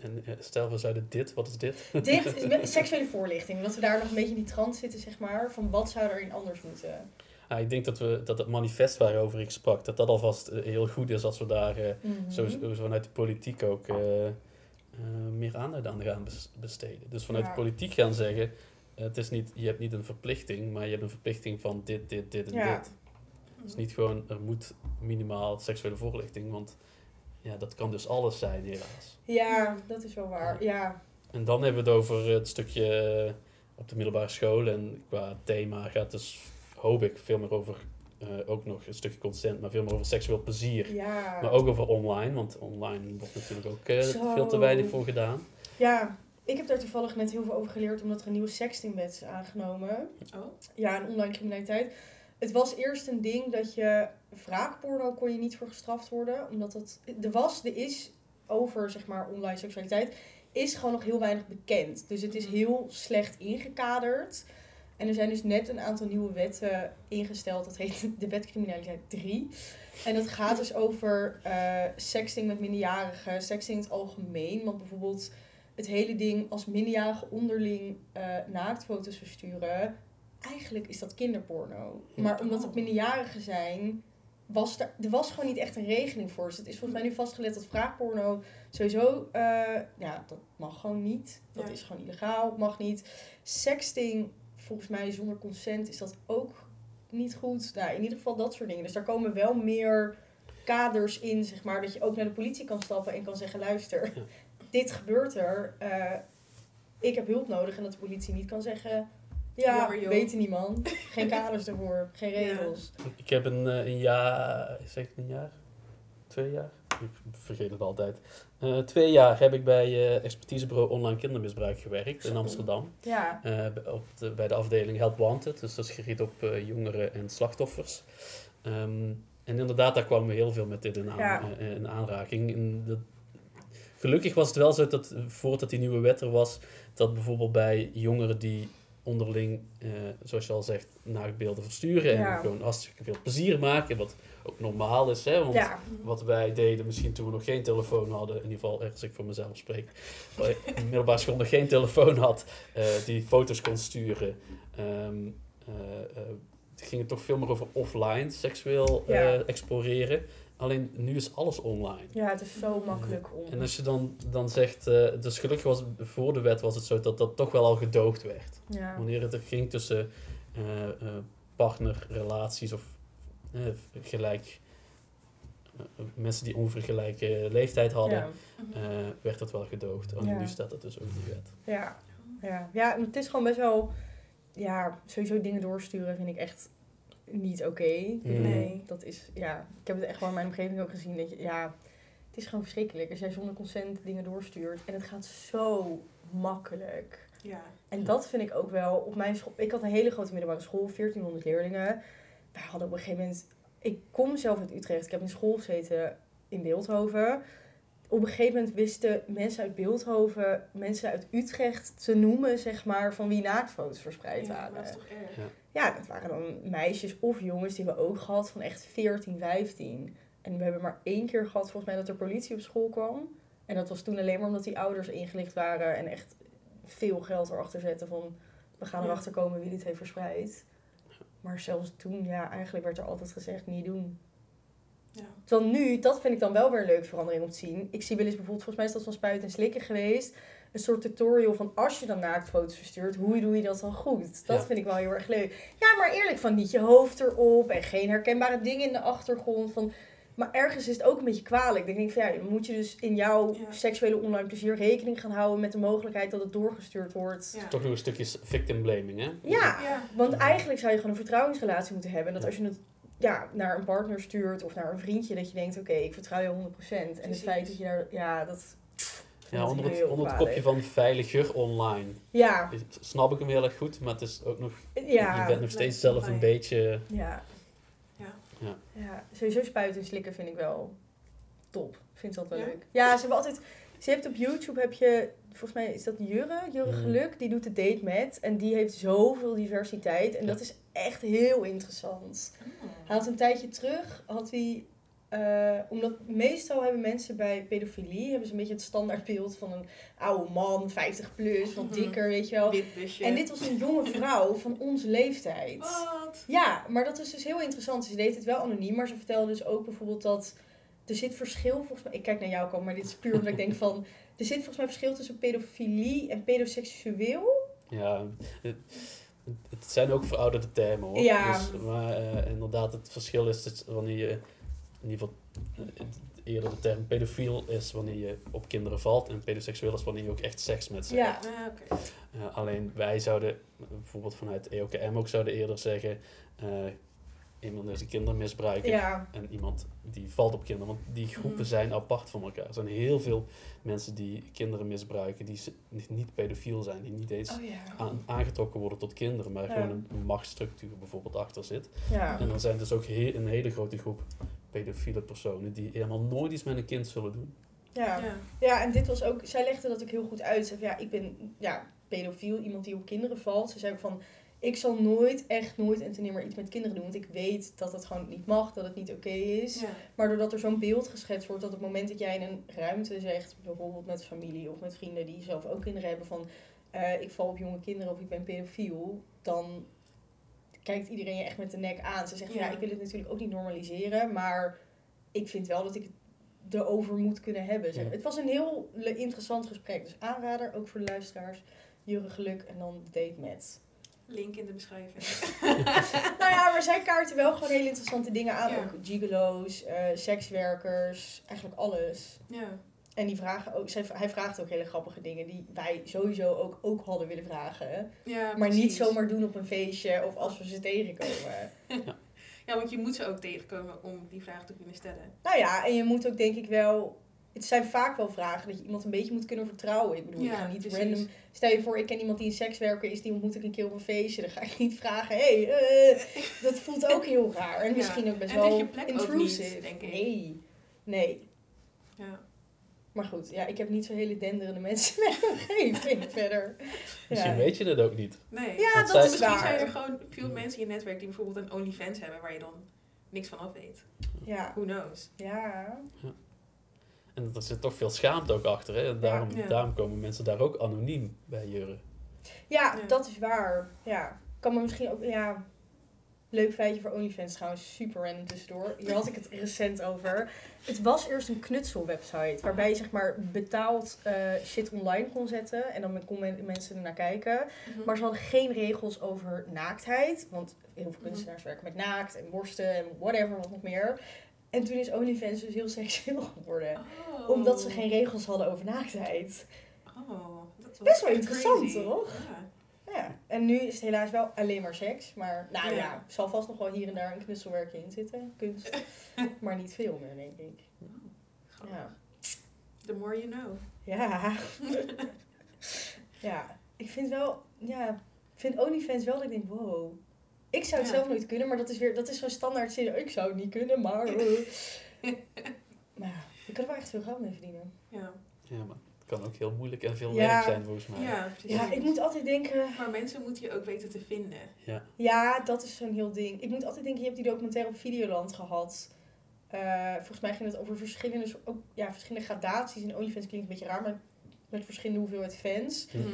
en eh, stel we zouden dit, wat is dit? Dit is seksuele voorlichting. Dat we daar nog een beetje in die trant zitten, zeg maar. Van wat zou erin anders moeten? Ah, ik denk dat, we, dat het manifest waarover ik sprak, dat dat alvast eh, heel goed is als we daar eh, Mhm. zo, zo vanuit de politiek ook meer aandacht aan gaan bes- besteden. Dus vanuit Ja. de politiek gaan zeggen, eh, het is niet, je hebt niet een verplichting, maar je hebt een verplichting van dit, dit, dit en Ja. dit. Het is niet gewoon, er moet minimaal seksuele voorlichting, want ja, dat kan dus alles zijn helaas. Ja, dat is wel waar. Ja, En dan hebben we het over het stukje eh, op de middelbare school. En qua thema gaat dus, hoop ik, veel meer over, eh, ook nog een stukje consent, maar veel meer over seksueel plezier. ja. Maar ook over online, want online wordt natuurlijk ook eh, veel te weinig voor gedaan. Ja, Ik heb daar toevallig net heel veel over geleerd omdat er een nieuwe sextingwet is aangenomen. Oh. Ja, en online criminaliteit. Het was eerst een ding dat je wraakporno kon je niet voor gestraft worden. Omdat dat, er was, er is over zeg maar online seksualiteit, is gewoon nog heel weinig bekend. Dus het is heel slecht ingekaderd. En er zijn dus net een aantal nieuwe wetten ingesteld. Dat heet de wet criminaliteit 3. En dat gaat dus over eh, sexting met minderjarigen, sexting in het algemeen. Want bijvoorbeeld het hele ding als minderjarige onderling eh naaktfoto's versturen, eigenlijk is dat kinderporno. Maar omdat het minderjarigen zijn, was er, er was gewoon niet echt een regeling voor. Dus het is volgens mij nu vastgelegd dat vraagporno sowieso, eh, ja, dat mag gewoon niet. Dat Ja. is gewoon illegaal, mag niet. Sexting, volgens mij zonder consent, is dat ook niet goed. Nou, in ieder geval dat soort dingen. Dus daar komen wel meer kaders in, zeg maar, dat je ook naar de politie kan stappen en kan zeggen, luister, Ja. dit gebeurt er. eh, ik heb hulp nodig en dat de politie niet kan zeggen, ja, weet niemand. Geen kaders ervoor, geen Ja. regels. Ik heb een, eh, een jaar, zeg ik een jaar? Twee jaar? Ik vergeet het altijd. Eh, twee jaar heb ik bij eh, expertisebureau online kindermisbruik gewerkt in. Amsterdam. Ja, Eh, op de, bij de afdeling Help Wanted, dus dat is gericht op jongeren en slachtoffers. Ehm, en inderdaad, daar kwamen we heel veel met dit in, aan, Ja. in aanraking. En dat, gelukkig was het wel zo dat voordat die nieuwe wet er was, dat bijvoorbeeld bij jongeren die onderling, eh, zoals je al zegt, naaktbeelden versturen Ja. en gewoon hartstikke veel plezier maken, wat ook normaal is, hè? Want ja. wat wij deden, misschien toen we nog geen telefoon hadden, in ieder geval als ik voor mezelf spreek, waar ik in de middelbare school nog geen telefoon had, eh, die foto's kon sturen. Ehm eh, ging het toch veel meer over offline, seksueel Ja. exploreren. Alleen nu is alles online. Ja, het is zo makkelijk om. En als je dan, dan zegt, eh, dus gelukkig was voor de wet was het zo dat dat toch wel al gedoogd werd. Ja. Wanneer het er ging tussen eh, eh, partnerrelaties of gelijk, mensen die ongeveer gelijke leeftijd hadden, Ja. Werd dat wel gedoogd. Alleen Ja. nu staat het dus ook in de wet. Ja. Ja. ja, en het is gewoon best wel... Ja, sowieso dingen doorsturen vind ik echt niet oké. Mm. Nee. Dat is, ja... Ik heb het echt wel in mijn omgeving ook gezien. Dat je, ja, het is gewoon verschrikkelijk. Als jij zonder consent dingen doorstuurt. En het gaat zo makkelijk. Ja. En dat vind ik ook wel op mijn school. Ik had een hele grote middelbare school, 1400 leerlingen. Wij hadden op een gegeven moment. Ik kom zelf uit Utrecht. Ik heb in school gezeten in Beeldhoven. Op een gegeven moment wisten mensen uit Beeldhoven, mensen uit Utrecht te noemen, zeg maar, van wie naaktfoto's verspreid Ja, waren. dat is toch erg. Ja. Ja, dat waren dan meisjes of jongens die we ook gehad van echt 14, 15. En we hebben maar één keer gehad, volgens mij, dat er politie op school kwam. En dat was toen alleen maar omdat die ouders ingelicht waren en echt veel geld erachter zetten van we gaan erachter komen wie dit heeft verspreid. Maar zelfs toen, ja, eigenlijk werd er altijd gezegd niet doen. Ja. Dan nu, dat vind ik dan wel weer een leuke verandering om te zien. Ik zie wel eens bijvoorbeeld, volgens mij is dat van spuiten en slikken geweest. Een soort tutorial van als je dan naaktfoto's verstuurt, hoe doe je dat dan goed? Dat Ja. vind ik wel heel erg leuk. Ja, maar eerlijk, van niet je hoofd erop en geen herkenbare dingen in de achtergrond. Van, maar ergens is het ook een beetje kwalijk. Ik denk van ja, dan moet je dus in jouw Ja. seksuele online plezier rekening gaan houden met de mogelijkheid dat het doorgestuurd wordt. Ja. Toch nog een stukje victim blaming, hè? Ja, Ja. want eigenlijk zou je gewoon een vertrouwensrelatie moeten hebben. Dat Ja. als je het ja, naar een partner stuurt of naar een vriendje, dat je denkt, oké, ik vertrouw je 100%. En het feit dat je daar, ja, dat... Ja, onder het, onder het kopje van veiliger online. Ja, Snap ik hem heel erg goed, maar het is ook nog, ja, je bent nog steeds zelf een beetje... ja. Ja. Ja. Ja, sowieso spuiten en slikken vind ik wel top. Ik vind dat wel Ja? leuk. Ja, ze hebben altijd... Ze hebt op YouTube heb je, volgens mij is dat Jurre, Jurre Mhm. Geluk, die doet de date met. En die heeft zoveel diversiteit. En Ja. dat is echt heel interessant. Hij had een tijdje terug, had hij, eh, omdat meestal hebben mensen bij pedofilie, hebben ze een beetje het standaardbeeld van een oude man, 50 plus, wat Mhm. dikker, weet je wel. En dit was een jonge vrouw van onze leeftijd. Wat? Ja, maar dat is dus heel interessant. Ze deed het wel anoniem, maar ze vertelde dus ook bijvoorbeeld dat er zit verschil volgens mij. Ik kijk naar jou komen, maar dit is puur omdat ik denk van er zit volgens mij verschil tussen pedofilie en pedoseksueel. Ja, het, het zijn ook verouderde termen hoor. Ja. Dus, maar eh, inderdaad, het verschil is dat wanneer je, in ieder geval eh, eerder de term pedofiel is wanneer je op kinderen valt. En pedoseksueel is wanneer je ook echt seks met ze hebt. Ja, Ah, oké. Eh, alleen wij zouden, bijvoorbeeld vanuit EOKM ook zouden eerder zeggen, eh, iemand is een kindermisbruiker Ja, en iemand die valt op kinderen. Want die groepen Mhm. zijn apart van elkaar. Er zijn heel veel mensen die kinderen misbruiken, die niet pedofiel zijn, die niet eens oh aangetrokken worden tot kinderen, maar Ja. gewoon een, een machtsstructuur bijvoorbeeld achter zit. Ja. En er zijn dus ook he- een hele grote groep pedofiele personen die helemaal nooit iets met een kind zullen doen. Ja. Ja. ja, en dit was ook, zij legde dat ook heel goed uit. Ze zei, ja, ik ben ja, pedofiel, iemand die op kinderen valt. Ze zei ook van, ik zal nooit, echt nooit en ten nimmer iets met kinderen doen. Want ik weet dat het gewoon niet mag, dat het niet oké is. Ja. Maar doordat er zo'n beeld geschetst wordt, dat op het moment dat jij in een ruimte zegt, bijvoorbeeld met familie of met vrienden die zelf ook kinderen hebben, van eh, ik val op jonge kinderen of ik ben pedofiel, dan kijkt iedereen je echt met de nek aan. Ze zegt, ja, Ja. ik wil het natuurlijk ook niet normaliseren, maar ik vind wel dat ik het erover moet kunnen hebben. Zeg. Ja. Het was een heel interessant gesprek, dus aanrader, ook voor de luisteraars. Jurre Geluk en dan date met. Link in de beschrijving. nou ja, maar zij kaarten wel gewoon hele interessante dingen aan. Ja. Ook gigolo's, eh, sekswerkers, eigenlijk alles. ja. En die vragen ook, zij, hij vraagt ook hele grappige dingen die wij sowieso ook, ook hadden willen vragen. ja maar niet zomaar doen op een feestje of als we ze tegenkomen. Ja, want je moet ze ook tegenkomen om die vraag te kunnen stellen. nou ja, en je moet ook denk ik wel. Het zijn vaak wel vragen dat je iemand een beetje moet kunnen vertrouwen. Ik bedoel, Ja, ik ga niet precies. random. Stel je voor, ik ken iemand die een sekswerker is, die ontmoet ik een keer op een feestje. Dan ga ik niet vragen, hé, hey, eh, dat voelt ook heel raar. En Ja. misschien ook best En wel intrusive. niet, denk ik. Nee, nee. Ja. Maar goed, ja, ik heb niet zo hele denderende mensen omgeving verder. Misschien Ja. weet je het ook niet. Nee. Ja, dat zij- is Misschien waar. zijn er gewoon veel mensen in je netwerk die bijvoorbeeld een OnlyFans hebben waar je dan niks van af weet. Ja, Who knows? ja. En er zit toch veel schaamte ook achter. Hè? En daarom, Ja. daarom komen mensen daar ook anoniem bij Jurre. Ja, Ja. dat is waar. Ja, kan me misschien ook, ja... Leuk feitje voor OnlyFans trouwens, super random tussendoor. Hier had ik het recent over. Het was eerst een knutselwebsite, waarbij je zeg maar betaald eh, shit online kon zetten. En dan kon men- mensen ernaar kijken. Mhm. Maar ze hadden geen regels over naaktheid. Want heel veel Mhm. kunstenaars werken met naakt en borsten en whatever, wat nog meer. En toen is OnlyFans dus heel seksueel geworden. Oh. Omdat ze geen regels hadden over naaktheid. Oh, dat was Best wel interessant, crazy. toch? Ja. Ja, en nu is het helaas wel alleen maar seks. Maar nou ja, Ja. zal vast nog wel hier en daar een knutselwerkje in zitten. Kunst. maar niet veel meer, denk ik. Ja. The more you know. Ja. ja. Ik vind wel, ja, ik vind OnlyFans wel dat ik denk, wow. Ik zou het Ja. zelf nooit kunnen, maar dat is weer, dat is zo'n standaard zin. Ik zou het niet kunnen, maar... eh. maar ja, je kan er wel echt veel geld mee verdienen. Ja, Ja, maar het kan ook heel moeilijk en veel Ja. werk zijn volgens mij. ja precies. Ja, ik moet altijd denken... Maar mensen moeten je ook weten te vinden. Ja. Ja, dat is zo'n heel ding. Ik moet altijd denken, je hebt die documentaire op Videoland gehad. Eh, volgens mij ging het over verschillende, ook, ja, verschillende gradaties. En OnlyFans klinkt een beetje raar, maar met verschillende hoeveelheid fans. Hm. Mhm.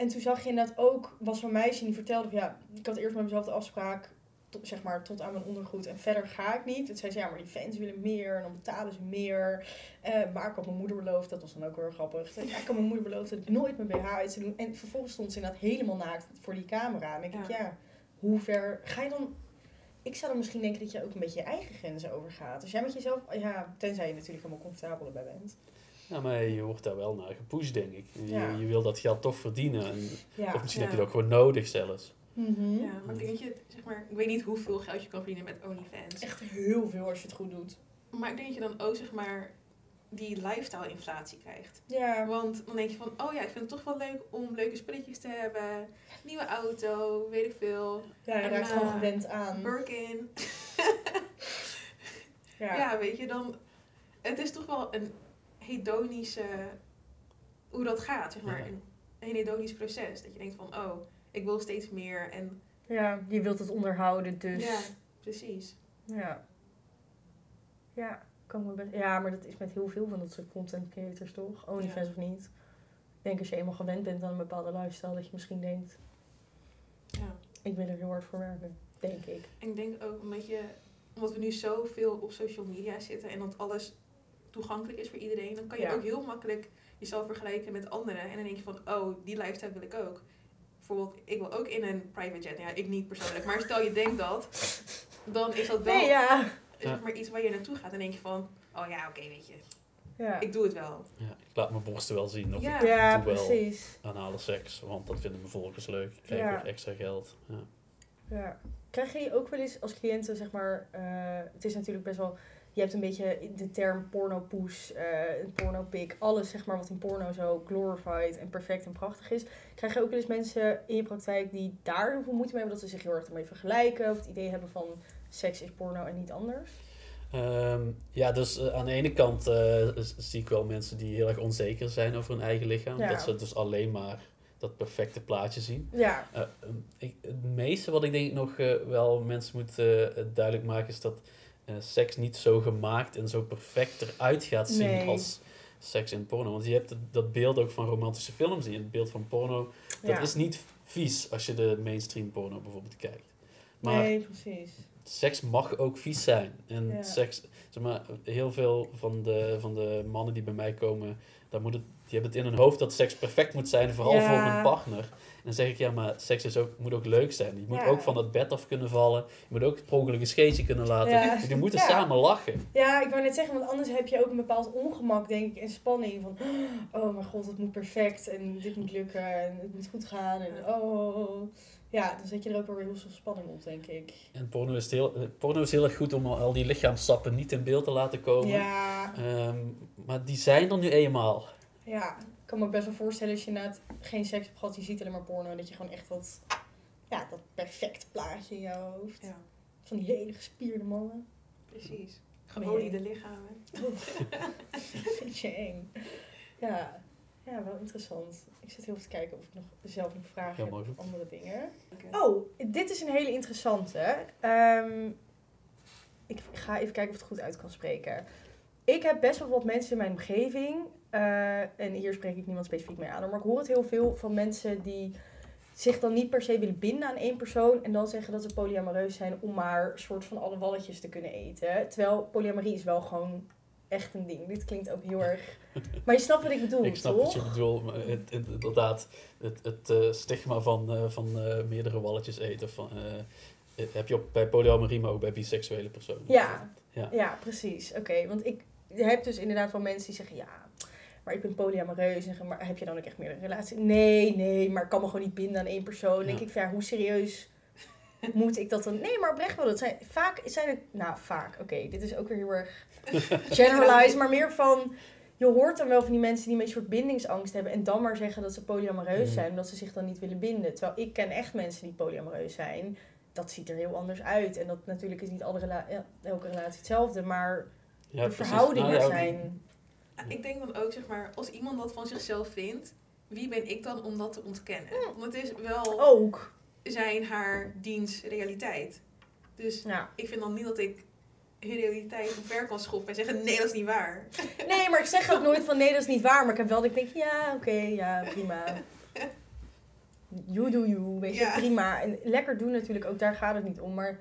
En toen zag je inderdaad ook, was zo'n meisje die vertelde ja, ik had eerst met mezelf de afspraak, tot, zeg maar, tot aan mijn ondergoed en verder ga ik niet. En zei ze, ja, maar die fans willen meer en dan betalen ze meer. Eh, maar ik had mijn moeder beloofd, dat was dan ook wel grappig. Ja, ik had mijn moeder beloofd het nooit mijn BH uit te doen. En vervolgens stond ze inderdaad helemaal naakt voor die camera. En dan denk ik, Ja. ja, hoe ver ga je dan... Ik zou dan misschien denken dat je ook een beetje je eigen grenzen overgaat. Als jij met jezelf, ja, tenzij je natuurlijk helemaal comfortabel erbij bent. Ja, maar je wordt daar wel naar gepusht, denk ik. Je, Ja. je wil dat geld toch verdienen. En, Ja. of misschien Ja. heb je het ook gewoon nodig zelfs. Mhm. Ja, maar ik denk dat je, zeg maar, ik weet niet hoeveel geld je kan verdienen met OnlyFans. Echt heel veel als je het goed doet. Maar ik denk dat je dan ook, zeg maar, die lifestyle-inflatie krijgt. Ja, Want dan denk je van, oh ja, ik vind het toch wel leuk om leuke spulletjes te hebben. Nieuwe auto, weet ik veel. ja je En, raakt eh, gewoon gewend aan. Birkin. Ja. Ja. weet je, dan... Het is toch wel een hedonische... Hoe dat gaat, zeg maar. Ja. Een, een hedonisch proces. Dat je denkt van, oh, ik wil steeds meer. En ja, je wilt het onderhouden, dus. ja, precies. Ja. Ja, kan me best... ja, maar dat is met heel veel van dat soort content creators toch? OnlyFans Ja. of niet. Ik denk als je eenmaal gewend bent aan een bepaalde lifestyle, dat je misschien denkt, Ja. ik wil er heel hard voor werken. Denk ik. En ik denk ook omdat je... Omdat we nu zoveel op social media zitten en dat alles toegankelijk is voor iedereen, dan kan je Ja. ook heel makkelijk jezelf vergelijken met anderen. En dan denk je van, oh, die lifestyle wil ik ook. Bijvoorbeeld, ik wil ook in een private jet. Nou Ja, ik niet persoonlijk. Maar stel je denkt dat, dan is dat wel Nee, ja. zeg maar iets waar je naartoe gaat. En denk je van, oh ja, oké, weet je. Ja, Ik doe het wel. Ja, ik laat mijn borsten wel zien. Of Ja. ik ja doe wel precies. anale seks. Want dat vinden mijn volgers leuk. Ik krijg Ja. weer extra geld. Ja. Ja. Krijg je ook wel eens als cliënten, zeg maar, eh, het is natuurlijk best wel, je hebt een beetje de term pornopoes, eh pornopik, alles zeg maar wat in porno zo glorified en perfect en prachtig is. Krijg je ook wel eens mensen in je praktijk die daar heel veel moeite mee hebben, dat ze zich heel erg ermee vergelijken of het idee hebben van seks is porno en niet anders? Ehm, ja, dus eh, aan de ene kant eh, zie ik wel mensen die heel erg onzeker zijn over hun eigen lichaam. Ja. Dat ze dus alleen maar dat perfecte plaatje zien. Ja, Eh, ehm, ik, het meeste wat ik denk nog wel mensen moeten eh, duidelijk maken is dat eh, seks niet zo gemaakt en zo perfect eruit gaat zien Nee. als seks in porno. Want je hebt dat beeld ook van romantische films en het beeld van porno. Dat ja. is niet vies als je de mainstream porno bijvoorbeeld kijkt. Maar nee, precies. seks mag ook vies zijn. En Ja. seks, zeg maar, heel veel van de, van de mannen die bij mij komen, daar moet het, die hebben het in hun hoofd dat seks perfect moet zijn, vooral Ja. voor hun partner. En dan zeg ik, ja, maar seks is ook, moet ook leuk zijn. Je moet Ja. ook van het bed af kunnen vallen. Je moet ook het een scheetje kunnen laten. Ja. Jullie moeten Ja. samen lachen. Ja, ik wou net zeggen, want anders heb je ook een bepaald ongemak, denk ik, en spanning van, oh mijn god, het moet perfect en dit moet lukken en het moet goed gaan en oh. Ja, dan zet je er ook weer heel veel spanning op, denk ik. En porno is, heel, eh, porno is heel erg goed om al die lichaamssappen niet in beeld te laten komen. Ja, Ehm, maar die zijn er nu eenmaal. Ja. Ik kan me ook best wel voorstellen als je inderdaad geen seks hebt gehad, je ziet alleen maar porno, dat je gewoon echt dat, ja, dat perfecte plaatje in jouw hoofd. Ja, Van die hele gespierde mannen. precies. Geoliede lichamen. Vind je eng. Ja. ja, wel interessant. Ik zit heel even te kijken of ik nog zelf nog vragen heb of andere dingen. Oh, dit is een hele interessante. Ehm, ik ga even kijken of ik het goed uit kan spreken. Ik heb best wel wat mensen in mijn omgeving. Eh, en hier spreek ik niemand specifiek mee aan. Maar ik hoor het heel veel van mensen die zich dan niet per se willen binden aan één persoon. En dan zeggen dat ze polyamoreus zijn om maar soort van alle walletjes te kunnen eten. Terwijl polyamorie is wel gewoon echt een ding. Dit klinkt ook heel erg... Maar je snapt wat ik bedoel, Ik snap toch? wat je bedoelt, maar het, het- inderdaad, het, het eh, stigma van, eh, van meerdere walletjes eten, van, heb je op, bij polyamorie, maar ook bij biseksuele personen. Ja, Ja. ja. precies. Oké, want ik heb dus inderdaad wel mensen die zeggen, ja, maar ik ben polyamoreus. En maar heb je dan ook echt meer een relatie? Nee, nee, maar ik kan me gewoon niet binden aan één persoon. Dan denk ik, van, ja, hoe serieus moet ik dat dan? Nee, maar oprecht wel. Dat zijn, vaak zijn het, nou vaak, oké, dit is ook weer heel erg generalized, maar meer van... Je hoort dan wel van die mensen die een beetje soort bindingsangst hebben en dan maar zeggen dat ze polyamoreus Mhm. zijn, omdat ze zich dan niet willen binden. Terwijl ik ken echt mensen die polyamoreus zijn. Dat ziet er heel anders uit. En dat natuurlijk is niet alle rela ja, elke relatie hetzelfde, maar Ja, de precies. verhoudingen Nou ja, zijn. Ik denk dan ook, zeg maar, als iemand dat van zichzelf vindt, wie ben ik dan om dat te ontkennen? Want het is wel Ook. zijn, haar, diens, realiteit. Dus Ja. ik vind dan niet dat ik hun realiteit omver kan schoppen en zeggen, nee, dat is niet waar. Nee, maar ik zeg ook nooit van nee, dat is niet waar. Maar ik heb wel dat ik denk, ja, oké, ja, prima. You do you, weet je, Ja. prima. En lekker doen natuurlijk, ook daar gaat het niet om. Maar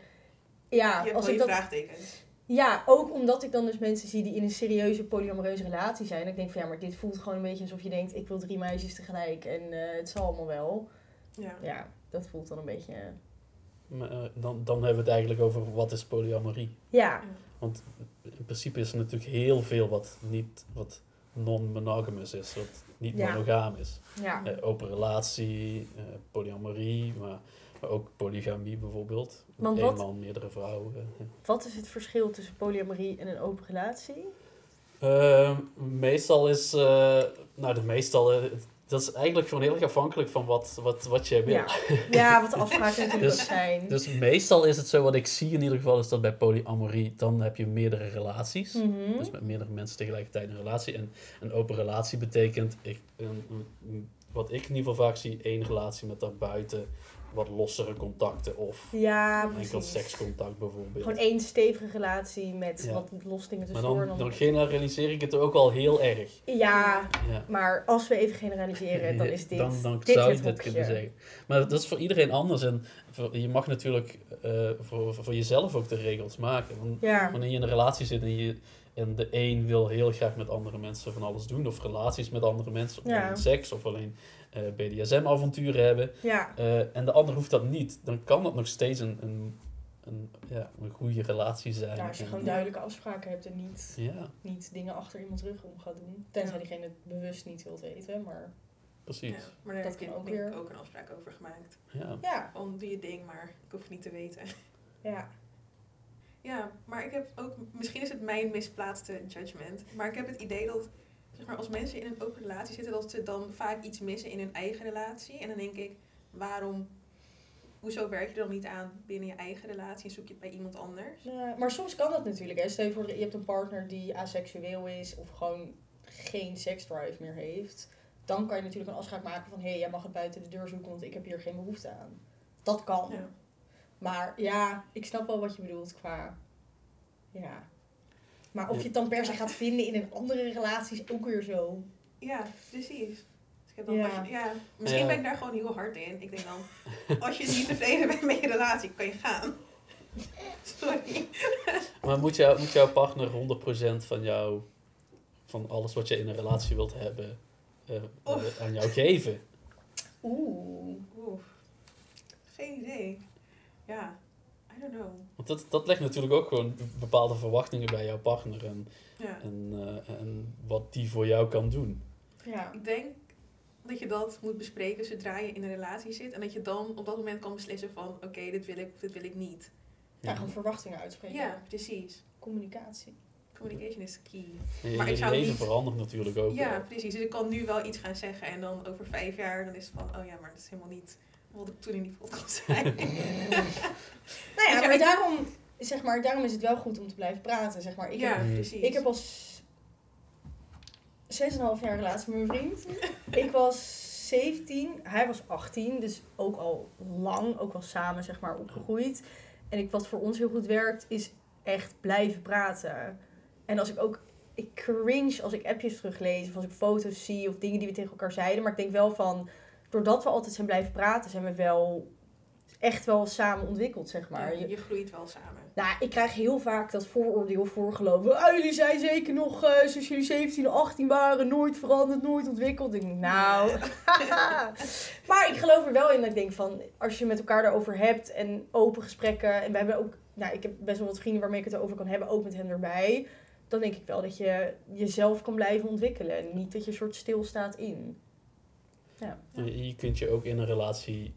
ja, je hebt als ik dat... vraagtekens. Ja, ook omdat ik dan dus mensen zie die in een serieuze polyamoreuze relatie zijn. Dat ik denk van ja, maar dit voelt gewoon een beetje alsof je denkt, ik wil drie meisjes tegelijk en eh, het zal allemaal wel. Ja. Ja, dat voelt dan een beetje... eh, Maar, eh, dan, dan hebben we het eigenlijk over wat is polyamorie. Ja, Want in principe is er natuurlijk heel veel wat niet wat non-monogamous is, wat niet Ja. monogaam is. ja. Open relatie, eh, polyamorie, maar ook polygamie bijvoorbeeld. Want Eén wat- man, meerdere vrouwen. Wat is het verschil tussen polyamorie en een open relatie? Ehm, meestal is, eh, nou de meestal, eh, dat is eigenlijk gewoon heel erg afhankelijk van wat, wat, wat jij wil. Ja, ja wat de afspraken natuurlijk Dus- zijn. Dus meestal is het zo, wat ik zie in ieder geval, is dat bij polyamorie, dan heb je meerdere relaties. Mhm. Dus met meerdere mensen tegelijkertijd een relatie. En een open relatie betekent, ik, een, een- wat ik in ieder geval vaak zie, één relatie met daarbuiten wat lossere contacten of Ja, enkel sekscontact bijvoorbeeld. Gewoon één stevige relatie met Ja. wat los dingen maar tussendoor. dan, en dan generaliseer ik het ook al heel erg. Ja, Ja. maar als we even generaliseren, dan is dit, Dan, dan dit zou je dit kunnen zeggen. Maar dat is voor iedereen anders. En voor- je mag natuurlijk eh, voor, voor jezelf ook de regels maken. Want Ja, wanneer je in een relatie zit en, je, en de een wil heel graag met andere mensen van alles doen, of relaties met andere mensen, of Ja. alleen seks, of alleen eh, BDSM-avonturen hebben, ja, eh, en de ander hoeft dat niet, dan kan dat nog steeds een, een, een, ja, een goede relatie zijn. ja, als je En- gewoon duidelijke afspraken hebt en niet, Ja, niet dingen achter iemands rug om gaat doen. Tenzij Ja. diegene het bewust niet wilt weten, maar... precies. Ja, maar daar Dat heb ook ik weer. ook een afspraak over gemaakt. Ja. Ja, Om doe je ding, maar ik hoef het niet te weten. ja. Ja, maar ik heb ook, misschien is het mijn misplaatste judgment, maar ik heb het idee dat zeg maar, als mensen in een open relatie zitten, dat ze dan vaak iets missen in hun eigen relatie. En dan denk ik, waarom, hoezo werk je dan niet aan binnen je eigen relatie en zoek je het bij iemand anders? Ja, maar soms kan dat natuurlijk. Hè. Stel je voor, je hebt een partner die aseksueel is of gewoon geen seksdrive meer heeft. Dan kan je natuurlijk een afspraak maken van hé, hey, jij mag het buiten de deur zoeken, want ik heb hier geen behoefte aan. Dat kan. Ja. Maar ja, ik snap wel wat je bedoelt qua. Ja. Maar of je het dan per se gaat vinden in een andere relatie is ook weer zo. Ja, precies. Dus ik heb dan Ja. je- ja, misschien Ja. ben ik daar gewoon heel hard in. Ik denk dan, als je niet tevreden bent met je relatie, kan je gaan. Sorry. Maar moet, jou, moet jouw partner 100% van jou, van alles wat je in een relatie wilt hebben, eh, aan jou geven? Oeh. Oeh, geen idee. Ja, I don't know. Want dat, dat legt natuurlijk ook gewoon bepaalde verwachtingen bij jouw partner en, Ja. en, eh, en wat die voor jou kan doen. Ja. Ik denk dat je dat moet bespreken zodra je in een relatie zit. En dat je dan op dat moment kan beslissen van, oké, dit wil ik of dit wil ik niet. Ja, gewoon verwachtingen uitspreken. Ja, precies. Communicatie. Communication is key. En je, Maar ik zou leven niet- verandert natuurlijk ook. Ja, wel. precies. Dus ik kan nu wel iets gaan zeggen en dan over vijf jaar dan is het van, oh ja, maar dat is helemaal niet wat ik toen in die podcast zei. Nou ja, maar daarom, zeg maar daarom is het wel goed om te blijven praten. Zeg maar. ik, ja, heb, precies. ik heb al s- 6,5 jaar relatie met mijn vriend. ik was 17, hij was 18, dus ook al lang, ook wel samen zeg maar opgegroeid. En ik, wat voor ons heel goed werkt, is echt blijven praten. En als ik ook, ik cringe als ik appjes teruglees of als ik foto's zie of dingen die we tegen elkaar zeiden. Maar ik denk wel van, doordat we altijd zijn blijven praten, zijn we wel echt wel samen ontwikkeld, zeg maar. Ja, Je- groeit wel samen. nou, ik krijg heel vaak dat vooroordeel voorgelopen. Ah, jullie zijn zeker nog, eh sinds jullie 17 of 18 waren, nooit veranderd, nooit ontwikkeld. Ik denk, nou. maar ik geloof er wel in dat ik denk van, als je met elkaar daarover hebt en open gesprekken. En we hebben ook, nou, ik heb best wel wat vrienden waarmee ik het erover kan hebben, ook met hen erbij. Dan denk ik wel dat je jezelf kan blijven ontwikkelen. En niet dat je een soort stilstaat in. Je, je kunt je ook in een relatie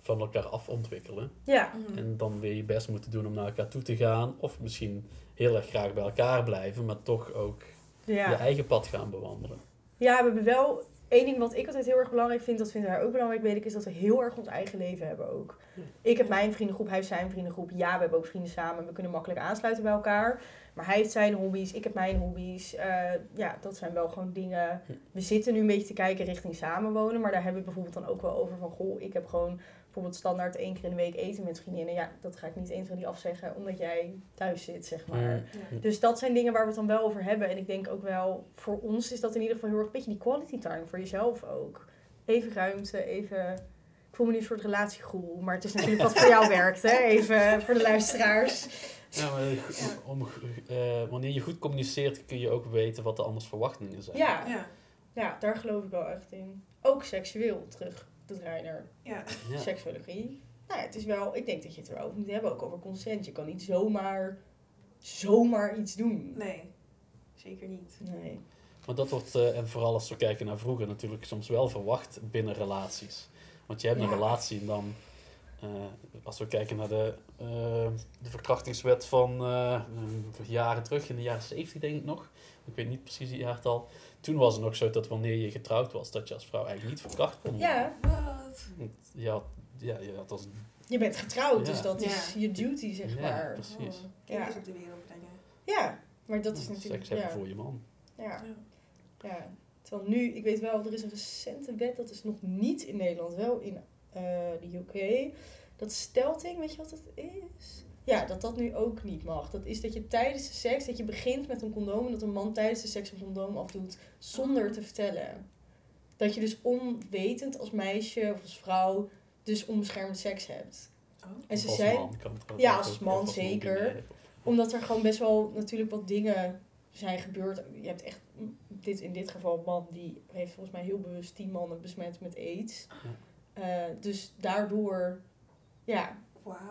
van elkaar af ontwikkelen. Ja, Mhm. En dan weer je best moeten doen om naar elkaar toe te gaan. Of misschien heel erg graag bij elkaar blijven, maar toch ook ja. je eigen pad gaan bewandelen. Ja, we hebben wel één ding wat ik altijd heel erg belangrijk vind, dat vindt hij ook belangrijk, weet ik, is dat we heel erg ons eigen leven hebben ook. Ik heb mijn vriendengroep, hij heeft zijn vriendengroep. Ja, we hebben ook vrienden samen, we kunnen makkelijk aansluiten bij elkaar. Maar hij heeft zijn hobby's, ik heb mijn hobby's. Eh, ja, dat zijn wel gewoon dingen. We zitten nu een beetje te kijken richting samenwonen, maar daar hebben we bijvoorbeeld dan ook wel over van, goh, ik heb gewoon bijvoorbeeld standaard één keer in de week eten met vriendinnen. Ja, dat ga ik niet 1, 2, 3 afzeggen, omdat jij thuis zit, zeg maar. Mm. Ja. Dus dat zijn dingen waar we het dan wel over hebben. En ik denk ook wel, voor ons is dat in ieder geval heel erg een beetje die quality time voor jezelf ook. Even ruimte, even... Ik voel me nu een soort relatiegroel, maar het is natuurlijk wat voor jou werkt, hè? Even voor de luisteraars. Ja, maar om, eh, wanneer je goed communiceert, kun je ook weten wat de anders verwachtingen zijn. Ja, Ja, ja, daar geloof ik wel echt in. Ook seksueel, terug te draaien naar ja. Nou ja, het is wel, ik denk dat je het er wel over moet hebben, ook over consent. Je kan niet zomaar, zomaar iets doen. Nee, zeker niet. Nee. Maar dat wordt, eh, en vooral als we kijken naar vroeger, natuurlijk soms wel verwacht binnen relaties. Want je hebt een relatie en dan, eh, als we kijken naar de, eh, de verkrachtingswet van eh, jaren terug, in de jaren 70 denk ik nog. Ik weet niet precies het jaartal. Toen was het nog zo dat wanneer je getrouwd was, dat je als vrouw eigenlijk niet verkracht kon worden. Ja, Wat? Want Je had, ja, je had als je bent getrouwd, Ja. dus dat is Ja. je duty, zeg Ja, maar. precies. Oh, kindjes op de wereld brengen. Ja, maar dat is seks natuurlijk... hebben Ja, voor je man. ja, Ja. ja. Terwijl nu, ik weet wel, er is een recente wet, dat is nog niet in Nederland, wel in eh, de UK. Dat stelting, weet je wat dat is? Ja, dat dat nu ook niet mag. Dat is dat je tijdens de seks, dat je begint met een condoom en dat een man tijdens de seks een condoom afdoet zonder te vertellen. Dat je dus onwetend als meisje of als vrouw dus onbeschermd seks hebt. Oh. En ze zijn, man kan het ook, Ja, als man zeker. omdat er gewoon best wel natuurlijk wat dingen zijn gebeurd. Je hebt echt, dit, in dit geval een man die heeft volgens mij heel bewust tien mannen besmet met aids. Eh, dus daardoor ja,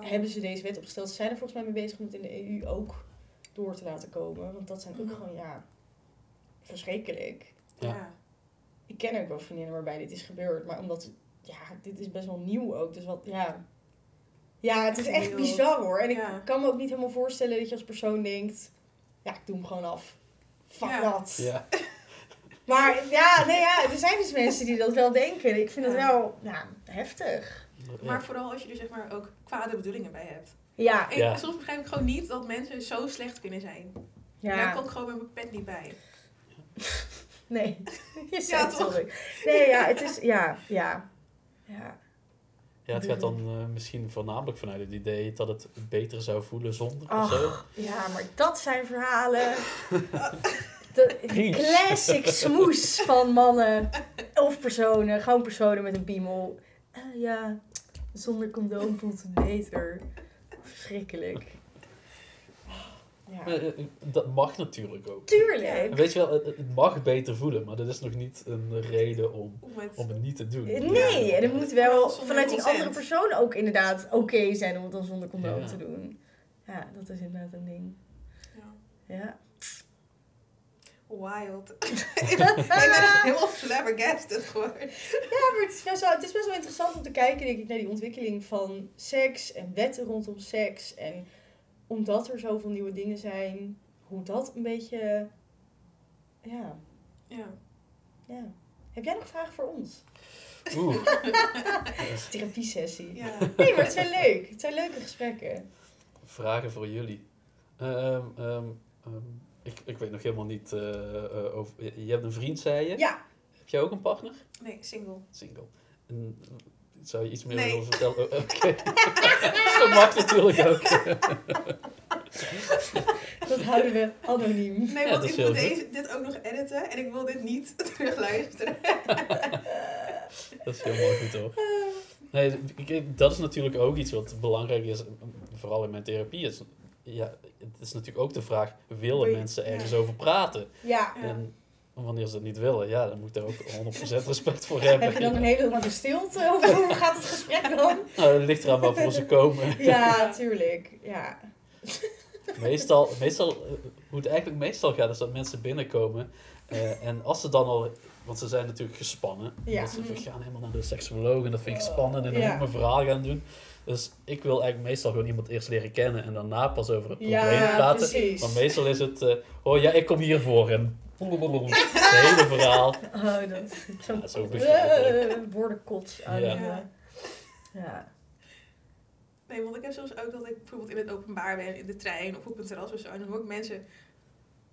Hebben ze deze wet opgesteld. Ze zijn er volgens mij mee bezig om het in de EU ook door te laten komen. Want dat zijn ook Mhm. gewoon, ja, verschrikkelijk. Ja. Ja. ik ken ook wel vriendinnen waarbij dit is gebeurd. Maar omdat, ja, dit is best wel nieuw ook. Dus wat, ja. Ja, het is echt bizar hoor. En ik Ja. kan me ook niet helemaal voorstellen dat je als persoon denkt, ja, ik doe hem gewoon af. Fuck Ja. dat. Ja. Maar ja, nee ja, er zijn dus mensen die dat wel denken. Ik vind het Ja. wel, ja, heftig. Maar vooral als je er zeg maar ook kwade bedoelingen bij hebt. Ja, En Ja. soms begrijp ik gewoon niet dat mensen zo slecht kunnen zijn. ja. Daar kan ik gewoon met mijn pet niet bij. Nee, je Ja, het toch? zo leuk. Nee, ja, het is, ja, ja. Ja, Ja, het gaat dan eh, misschien voornamelijk vanuit het idee dat het beter zou voelen zonder of Ach. zo. ja maar dat zijn verhalen. De classic smoes van mannen of personen, gewoon personen met een piemel. Eh, ja, zonder condoom voelt het beter. Verschrikkelijk. Ja. Eh, eh, Dat mag natuurlijk ook. Tuurlijk. Weet je wel, het, mag beter voelen, maar dat is nog niet een reden om, Om het- om het niet te doen. Nee, en het moet wel zonder vanuit die consent. andere persoon ook inderdaad oké zijn om het dan zonder condoom Ja. te doen. Ja, dat is inderdaad een ding. Ja. Wild. ik ben echt helemaal flabbergasted gewoon. Ja, maar het is, best wel, het is best wel interessant om te kijken, denk ik, naar die ontwikkeling van seks en wetten rondom seks. En omdat er zoveel nieuwe dingen zijn, hoe dat een beetje. Ja, Ja. ja. Heb jij nog vragen voor ons? Oeh. Therapiesessie. ja. Nee, maar het zijn leuk. Het zijn leuke gesprekken. Vragen voor jullie. Ehm, ehm, ehm, ik, ik weet nog helemaal niet eh, eh, over... Je je hebt een vriend, zei je? Ja, Heb jij ook een partner? Nee, single. Single. En, eh, zou je iets meer Nee. willen vertellen? Oh, Oké. dat mag natuurlijk ook. dat houden we anoniem. Nee, want ik heel moet deze, dit ook nog editen en ik wil dit niet terugluisteren. Dat is helemaal goed hoor. Nee, ik- dat is natuurlijk ook iets wat belangrijk is, vooral in mijn therapie. Is, ja, het is natuurlijk ook de vraag, willen Wil je- mensen ergens ja. over praten? Ja. Ja. En wanneer ze het niet willen, ja, dan moet daar ook 100% respect voor Heb hebben. je dan een hele lange stilte over hoe gaat het gesprek dan? Nou, het ligt eraan waarvoor ze komen. Ja, tuurlijk. Ja. Meestal, meestal, eh, hoe het eigenlijk meestal gaat, is dat mensen binnenkomen. eh, en als ze dan al, want ze zijn natuurlijk gespannen. Ja. Dat ze we gaan helemaal naar de seksoloog en dat vind ik spannend en dan Ja. moet ik mijn verhaal gaan doen. Dus ik wil eigenlijk meestal gewoon iemand eerst leren kennen en daarna pas over het probleem Ja, praten. precies. Maar meestal is het, eh, oh ja, ik kom hiervoor en het hele verhaal. Oh, dat... Begrijpelijk. Eh, woordenkots aan. Ja. Ja. ja. Nee, want ik heb soms ook dat ik bijvoorbeeld in het openbaar ben, in de trein of op een terras of zo. En dan hoor ik mensen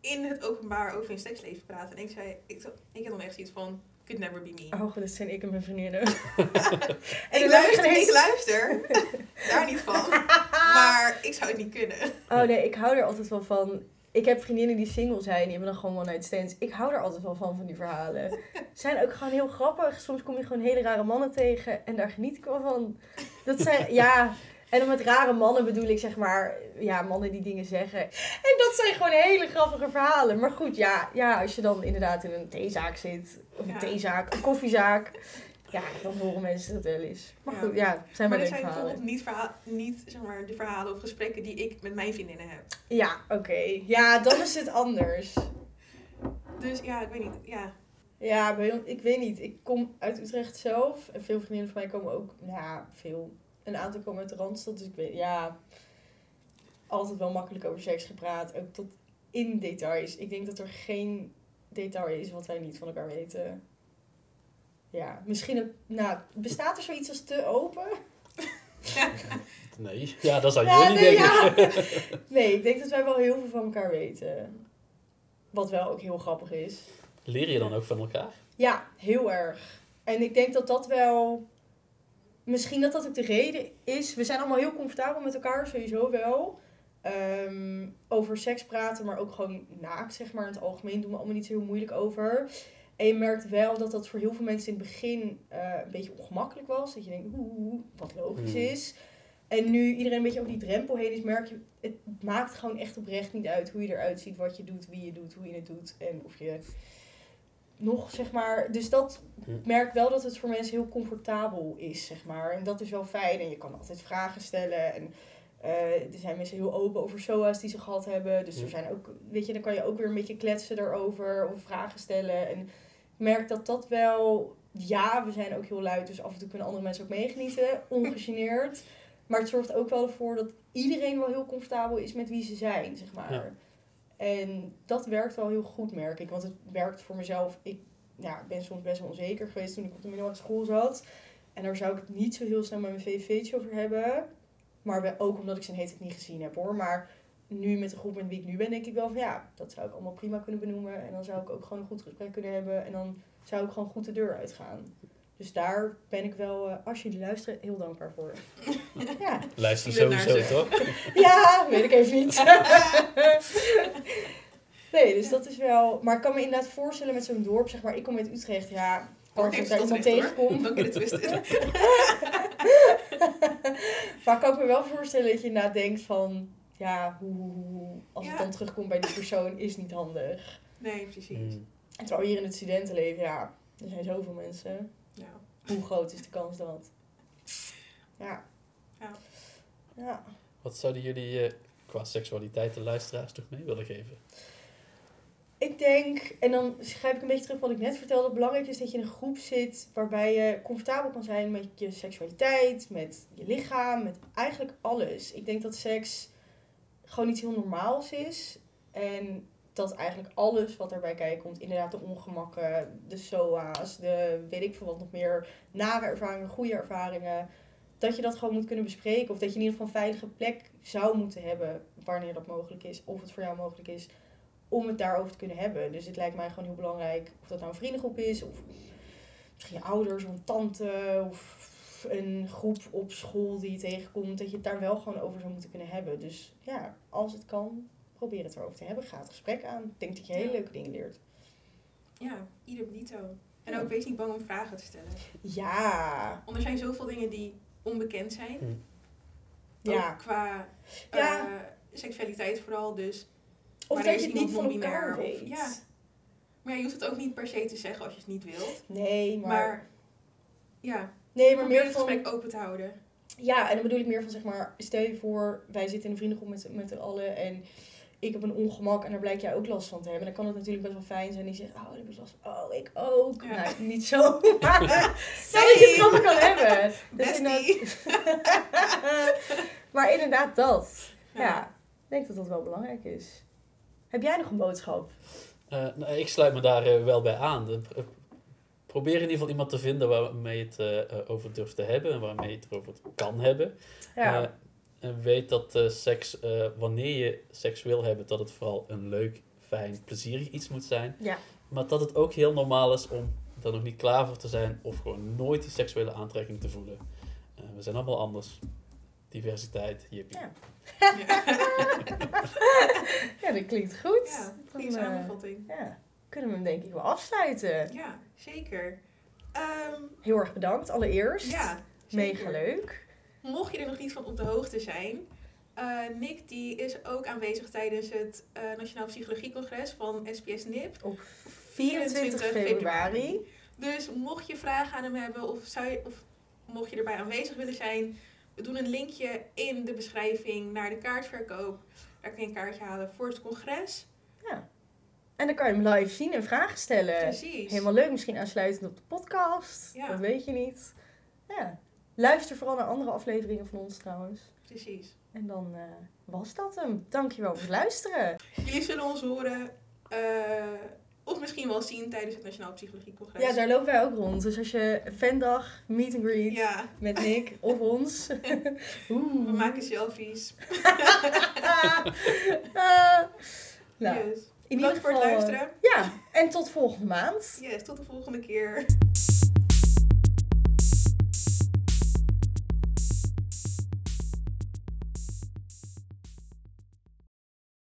in het openbaar over hun seksleven praten. En ik zei, ik, ik heb dan echt zoiets van, could never be me. Oh, dat zijn ik en mijn vriendinnen. ik, luister, ik luister daar niet van, maar ik zou het niet kunnen. Oh nee, ik hou er altijd wel van. Ik heb vriendinnen die single zijn, die hebben dan gewoon one night stands. Ik hou er altijd wel van, van die verhalen. Zijn ook gewoon heel grappig. Soms kom je gewoon hele rare mannen tegen en daar geniet ik wel van. Dat zijn, ja... En dan met rare mannen bedoel ik zeg maar, ja, mannen die dingen zeggen. En dat zijn gewoon hele grappige verhalen. Maar goed, ja, ja als je dan inderdaad in een theezaak zit, of een Ja. theezaak, een koffiezaak. Ja, dan horen mensen dat wel eens. Maar Ja. goed, ja, zijn Maar dit leuke zijn verhalen. bijvoorbeeld niet, niet zeg maar, de verhalen of gesprekken die ik met mijn vriendinnen heb. Ja, oké. Ja, dan is het anders. Dus ja, ik weet niet. Ja, Ja, ik weet niet. Ik kom uit Utrecht zelf. En veel vriendinnen van mij komen ook, ja, veel. Een aantal komen uit de Randstad. Dus ik weet, ja, altijd wel makkelijk over seks gepraat. Ook tot in details. Ik denk dat er geen detail is wat wij niet van elkaar weten. Ja, misschien nou, bestaat er zoiets als te open? Nee, ja, dat zou Ja, jullie nee, denken. ja. Nee, ik denk dat wij wel heel veel van elkaar weten. Wat wel ook heel grappig is. Leer je dan ook van elkaar? Ja, heel erg. En ik denk dat dat wel. Misschien dat dat ook de reden is. We zijn allemaal heel comfortabel met elkaar, sowieso wel. Ehm, over seks praten, maar ook gewoon naakt, zeg maar. In het algemeen doen we allemaal niet zo heel moeilijk over. En je merkt wel dat dat voor heel veel mensen in het begin eh, een beetje ongemakkelijk was. Dat je denkt, oeh, wat logisch Hmm. is. En nu iedereen een beetje over die drempel heen is, merk je, het maakt gewoon echt oprecht niet uit hoe je eruit ziet, wat je doet, wie je doet, hoe je het doet. En of je nog, zeg maar. Dus dat Hm. merk wel dat het voor mensen heel comfortabel is, zeg maar. En dat is wel fijn. En je kan altijd vragen stellen. En eh, er zijn mensen heel open over SOA's die ze gehad hebben. Dus er Ja. zijn ook, weet je, dan kan je ook weer een beetje kletsen daarover of vragen stellen. En merk dat dat wel... Ja, we zijn ook heel luid, dus af en toe kunnen andere mensen ook meegenieten. Ongegeneerd. Maar het zorgt ook wel ervoor dat iedereen wel heel comfortabel is met wie ze zijn, zeg maar. Ja. En dat werkt wel heel goed, merk ik. Want het werkt voor mezelf. Ik ja, ben soms best wel onzeker geweest toen ik op de middelbare school zat. En daar zou ik het niet zo heel snel met mijn VVV'tje over hebben. Maar ook omdat ik zijn heet het niet gezien heb hoor. Maar nu met de groep met wie ik nu ben, denk ik wel van ja, dat zou ik allemaal prima kunnen benoemen. En dan zou ik ook gewoon een goed gesprek kunnen hebben. En dan zou ik gewoon goed de deur uitgaan. Dus daar ben ik wel, eh, als jullie luisteren, heel dankbaar voor. ja. Luister sowieso, toch? ja, weet ik even niet. nee, dus dat is wel... Maar ik kan me inderdaad voorstellen met zo'n dorp, zeg maar, ik kom uit Utrecht, ja... Als ik daar iemand tegenkom. Dan kun je het twisten. maar kan ik me wel voorstellen dat je inderdaad denkt van... Ja, hoe, hoe, hoe- als het dan terugkomt bij die persoon, is niet handig. Nee, precies. Mm. En terwijl hier in het studentenleven, ja, er zijn zoveel mensen. Ja. Hoe groot is de kans dat? Ja. Ja. Ja. Wat zouden jullie eh, qua seksualiteit de luisteraars toch mee willen geven? Ik denk, en dan grijp ik een beetje terug wat ik net vertelde. Belangrijk is dat je in een groep zit waarbij je comfortabel kan zijn met je seksualiteit, met je lichaam, met eigenlijk alles. Ik denk dat seks gewoon iets heel normaals is. En dat eigenlijk alles wat erbij kijkt komt, inderdaad de ongemakken, de SOA's, de weet ik veel wat nog meer, nare ervaringen, goede ervaringen. Dat je dat gewoon moet kunnen bespreken. Of dat je in ieder geval een veilige plek zou moeten hebben wanneer dat mogelijk is. Of het voor jou mogelijk is om het daarover te kunnen hebben. Dus het lijkt mij gewoon heel belangrijk of dat nou een vriendengroep is, of misschien je ouders of een tante, of een groep op school die je tegenkomt, dat je het daar wel gewoon over zou moeten kunnen hebben. Dus ja, als het kan, probeer het erover te hebben. Ga het gesprek aan. Ik denk dat je hele Ja. leuke dingen leert. Ja, ieder dito. En ook wees niet bang om vragen te stellen. Ja, Want er zijn zoveel dingen die onbekend zijn. ja. Ook qua Ja. eh, seksualiteit vooral. Dus. Of dat je het niet van elkaar? Of- weet. ja. Maar ja, je hoeft het ook niet per se te zeggen als je het niet wilt. Nee, maar... Maar, ja, nee, maar meer het van... gesprek open te houden. Ja, en dan bedoel ik meer van zeg maar, stel je voor, wij zitten in een vriendengroep met, met z'n allen en ik heb een ongemak en daar blijkt jij ook last van te hebben. Dan kan het natuurlijk best wel fijn zijn. Die zegt, oh, ik heb last van, oh, ik ook. Ja. Nou, niet zo, maar stel dat je het erover kan hebben. Dus inderdaad- maar inderdaad dat. Ja. Ja. ik denk dat dat wel belangrijk is. Heb jij nog een boodschap? Eh, nou, ik sluit me daar eh, wel bij aan. De- eh, probeer in ieder geval iemand te vinden waarmee je het eh, eh, over durft te hebben en waarmee je het erover kan hebben. Ja, Eh, en weet dat eh, seks, eh, wanneer je seks wil hebben, dat het vooral een leuk, fijn, plezierig iets moet zijn. ja. Maar dat het ook heel normaal is om er nog niet klaar voor te zijn of gewoon nooit die seksuele aantrekking te voelen. Eh, we zijn allemaal anders. Diversiteit, jippie. Ja. Ja. dat klinkt goed. Ja, goede samenvatting. ja, kunnen we hem denk ik wel afsluiten. Ja, zeker. Ehm, Heel erg bedankt allereerst. ja, Mega zeker. leuk. Mocht je er nog niet van op de hoogte zijn, eh, Nick die is ook aanwezig tijdens het eh, Nationaal Psychologiecongres van SPS NIP. Op 24 februari. Dus mocht je vragen aan hem hebben of, zou je, of mocht je erbij aanwezig willen zijn, we doen een linkje in de beschrijving naar de kaartverkoop. Daar kun je een kaartje halen voor het congres. En dan kan je hem live zien en vragen stellen. Precies. Helemaal leuk, misschien aansluitend op de podcast. Ja. Dat weet je niet. Ja. Luister vooral naar andere afleveringen van ons trouwens. Precies. En dan eh, was dat hem. Dankjewel voor het luisteren. Jullie zullen ons horen eh, of misschien wel zien tijdens het Nationaal Psychologiecongres. Ja, daar lopen wij ook rond. Dus als je fandag, meet and greet Ja, met Nick of ons. Oeh. we maken selfies. Ah. nou, yes. in ieder Bedankt voor het geval, eh, luisteren. Ja, en tot volgende maand. Yes, tot de volgende keer.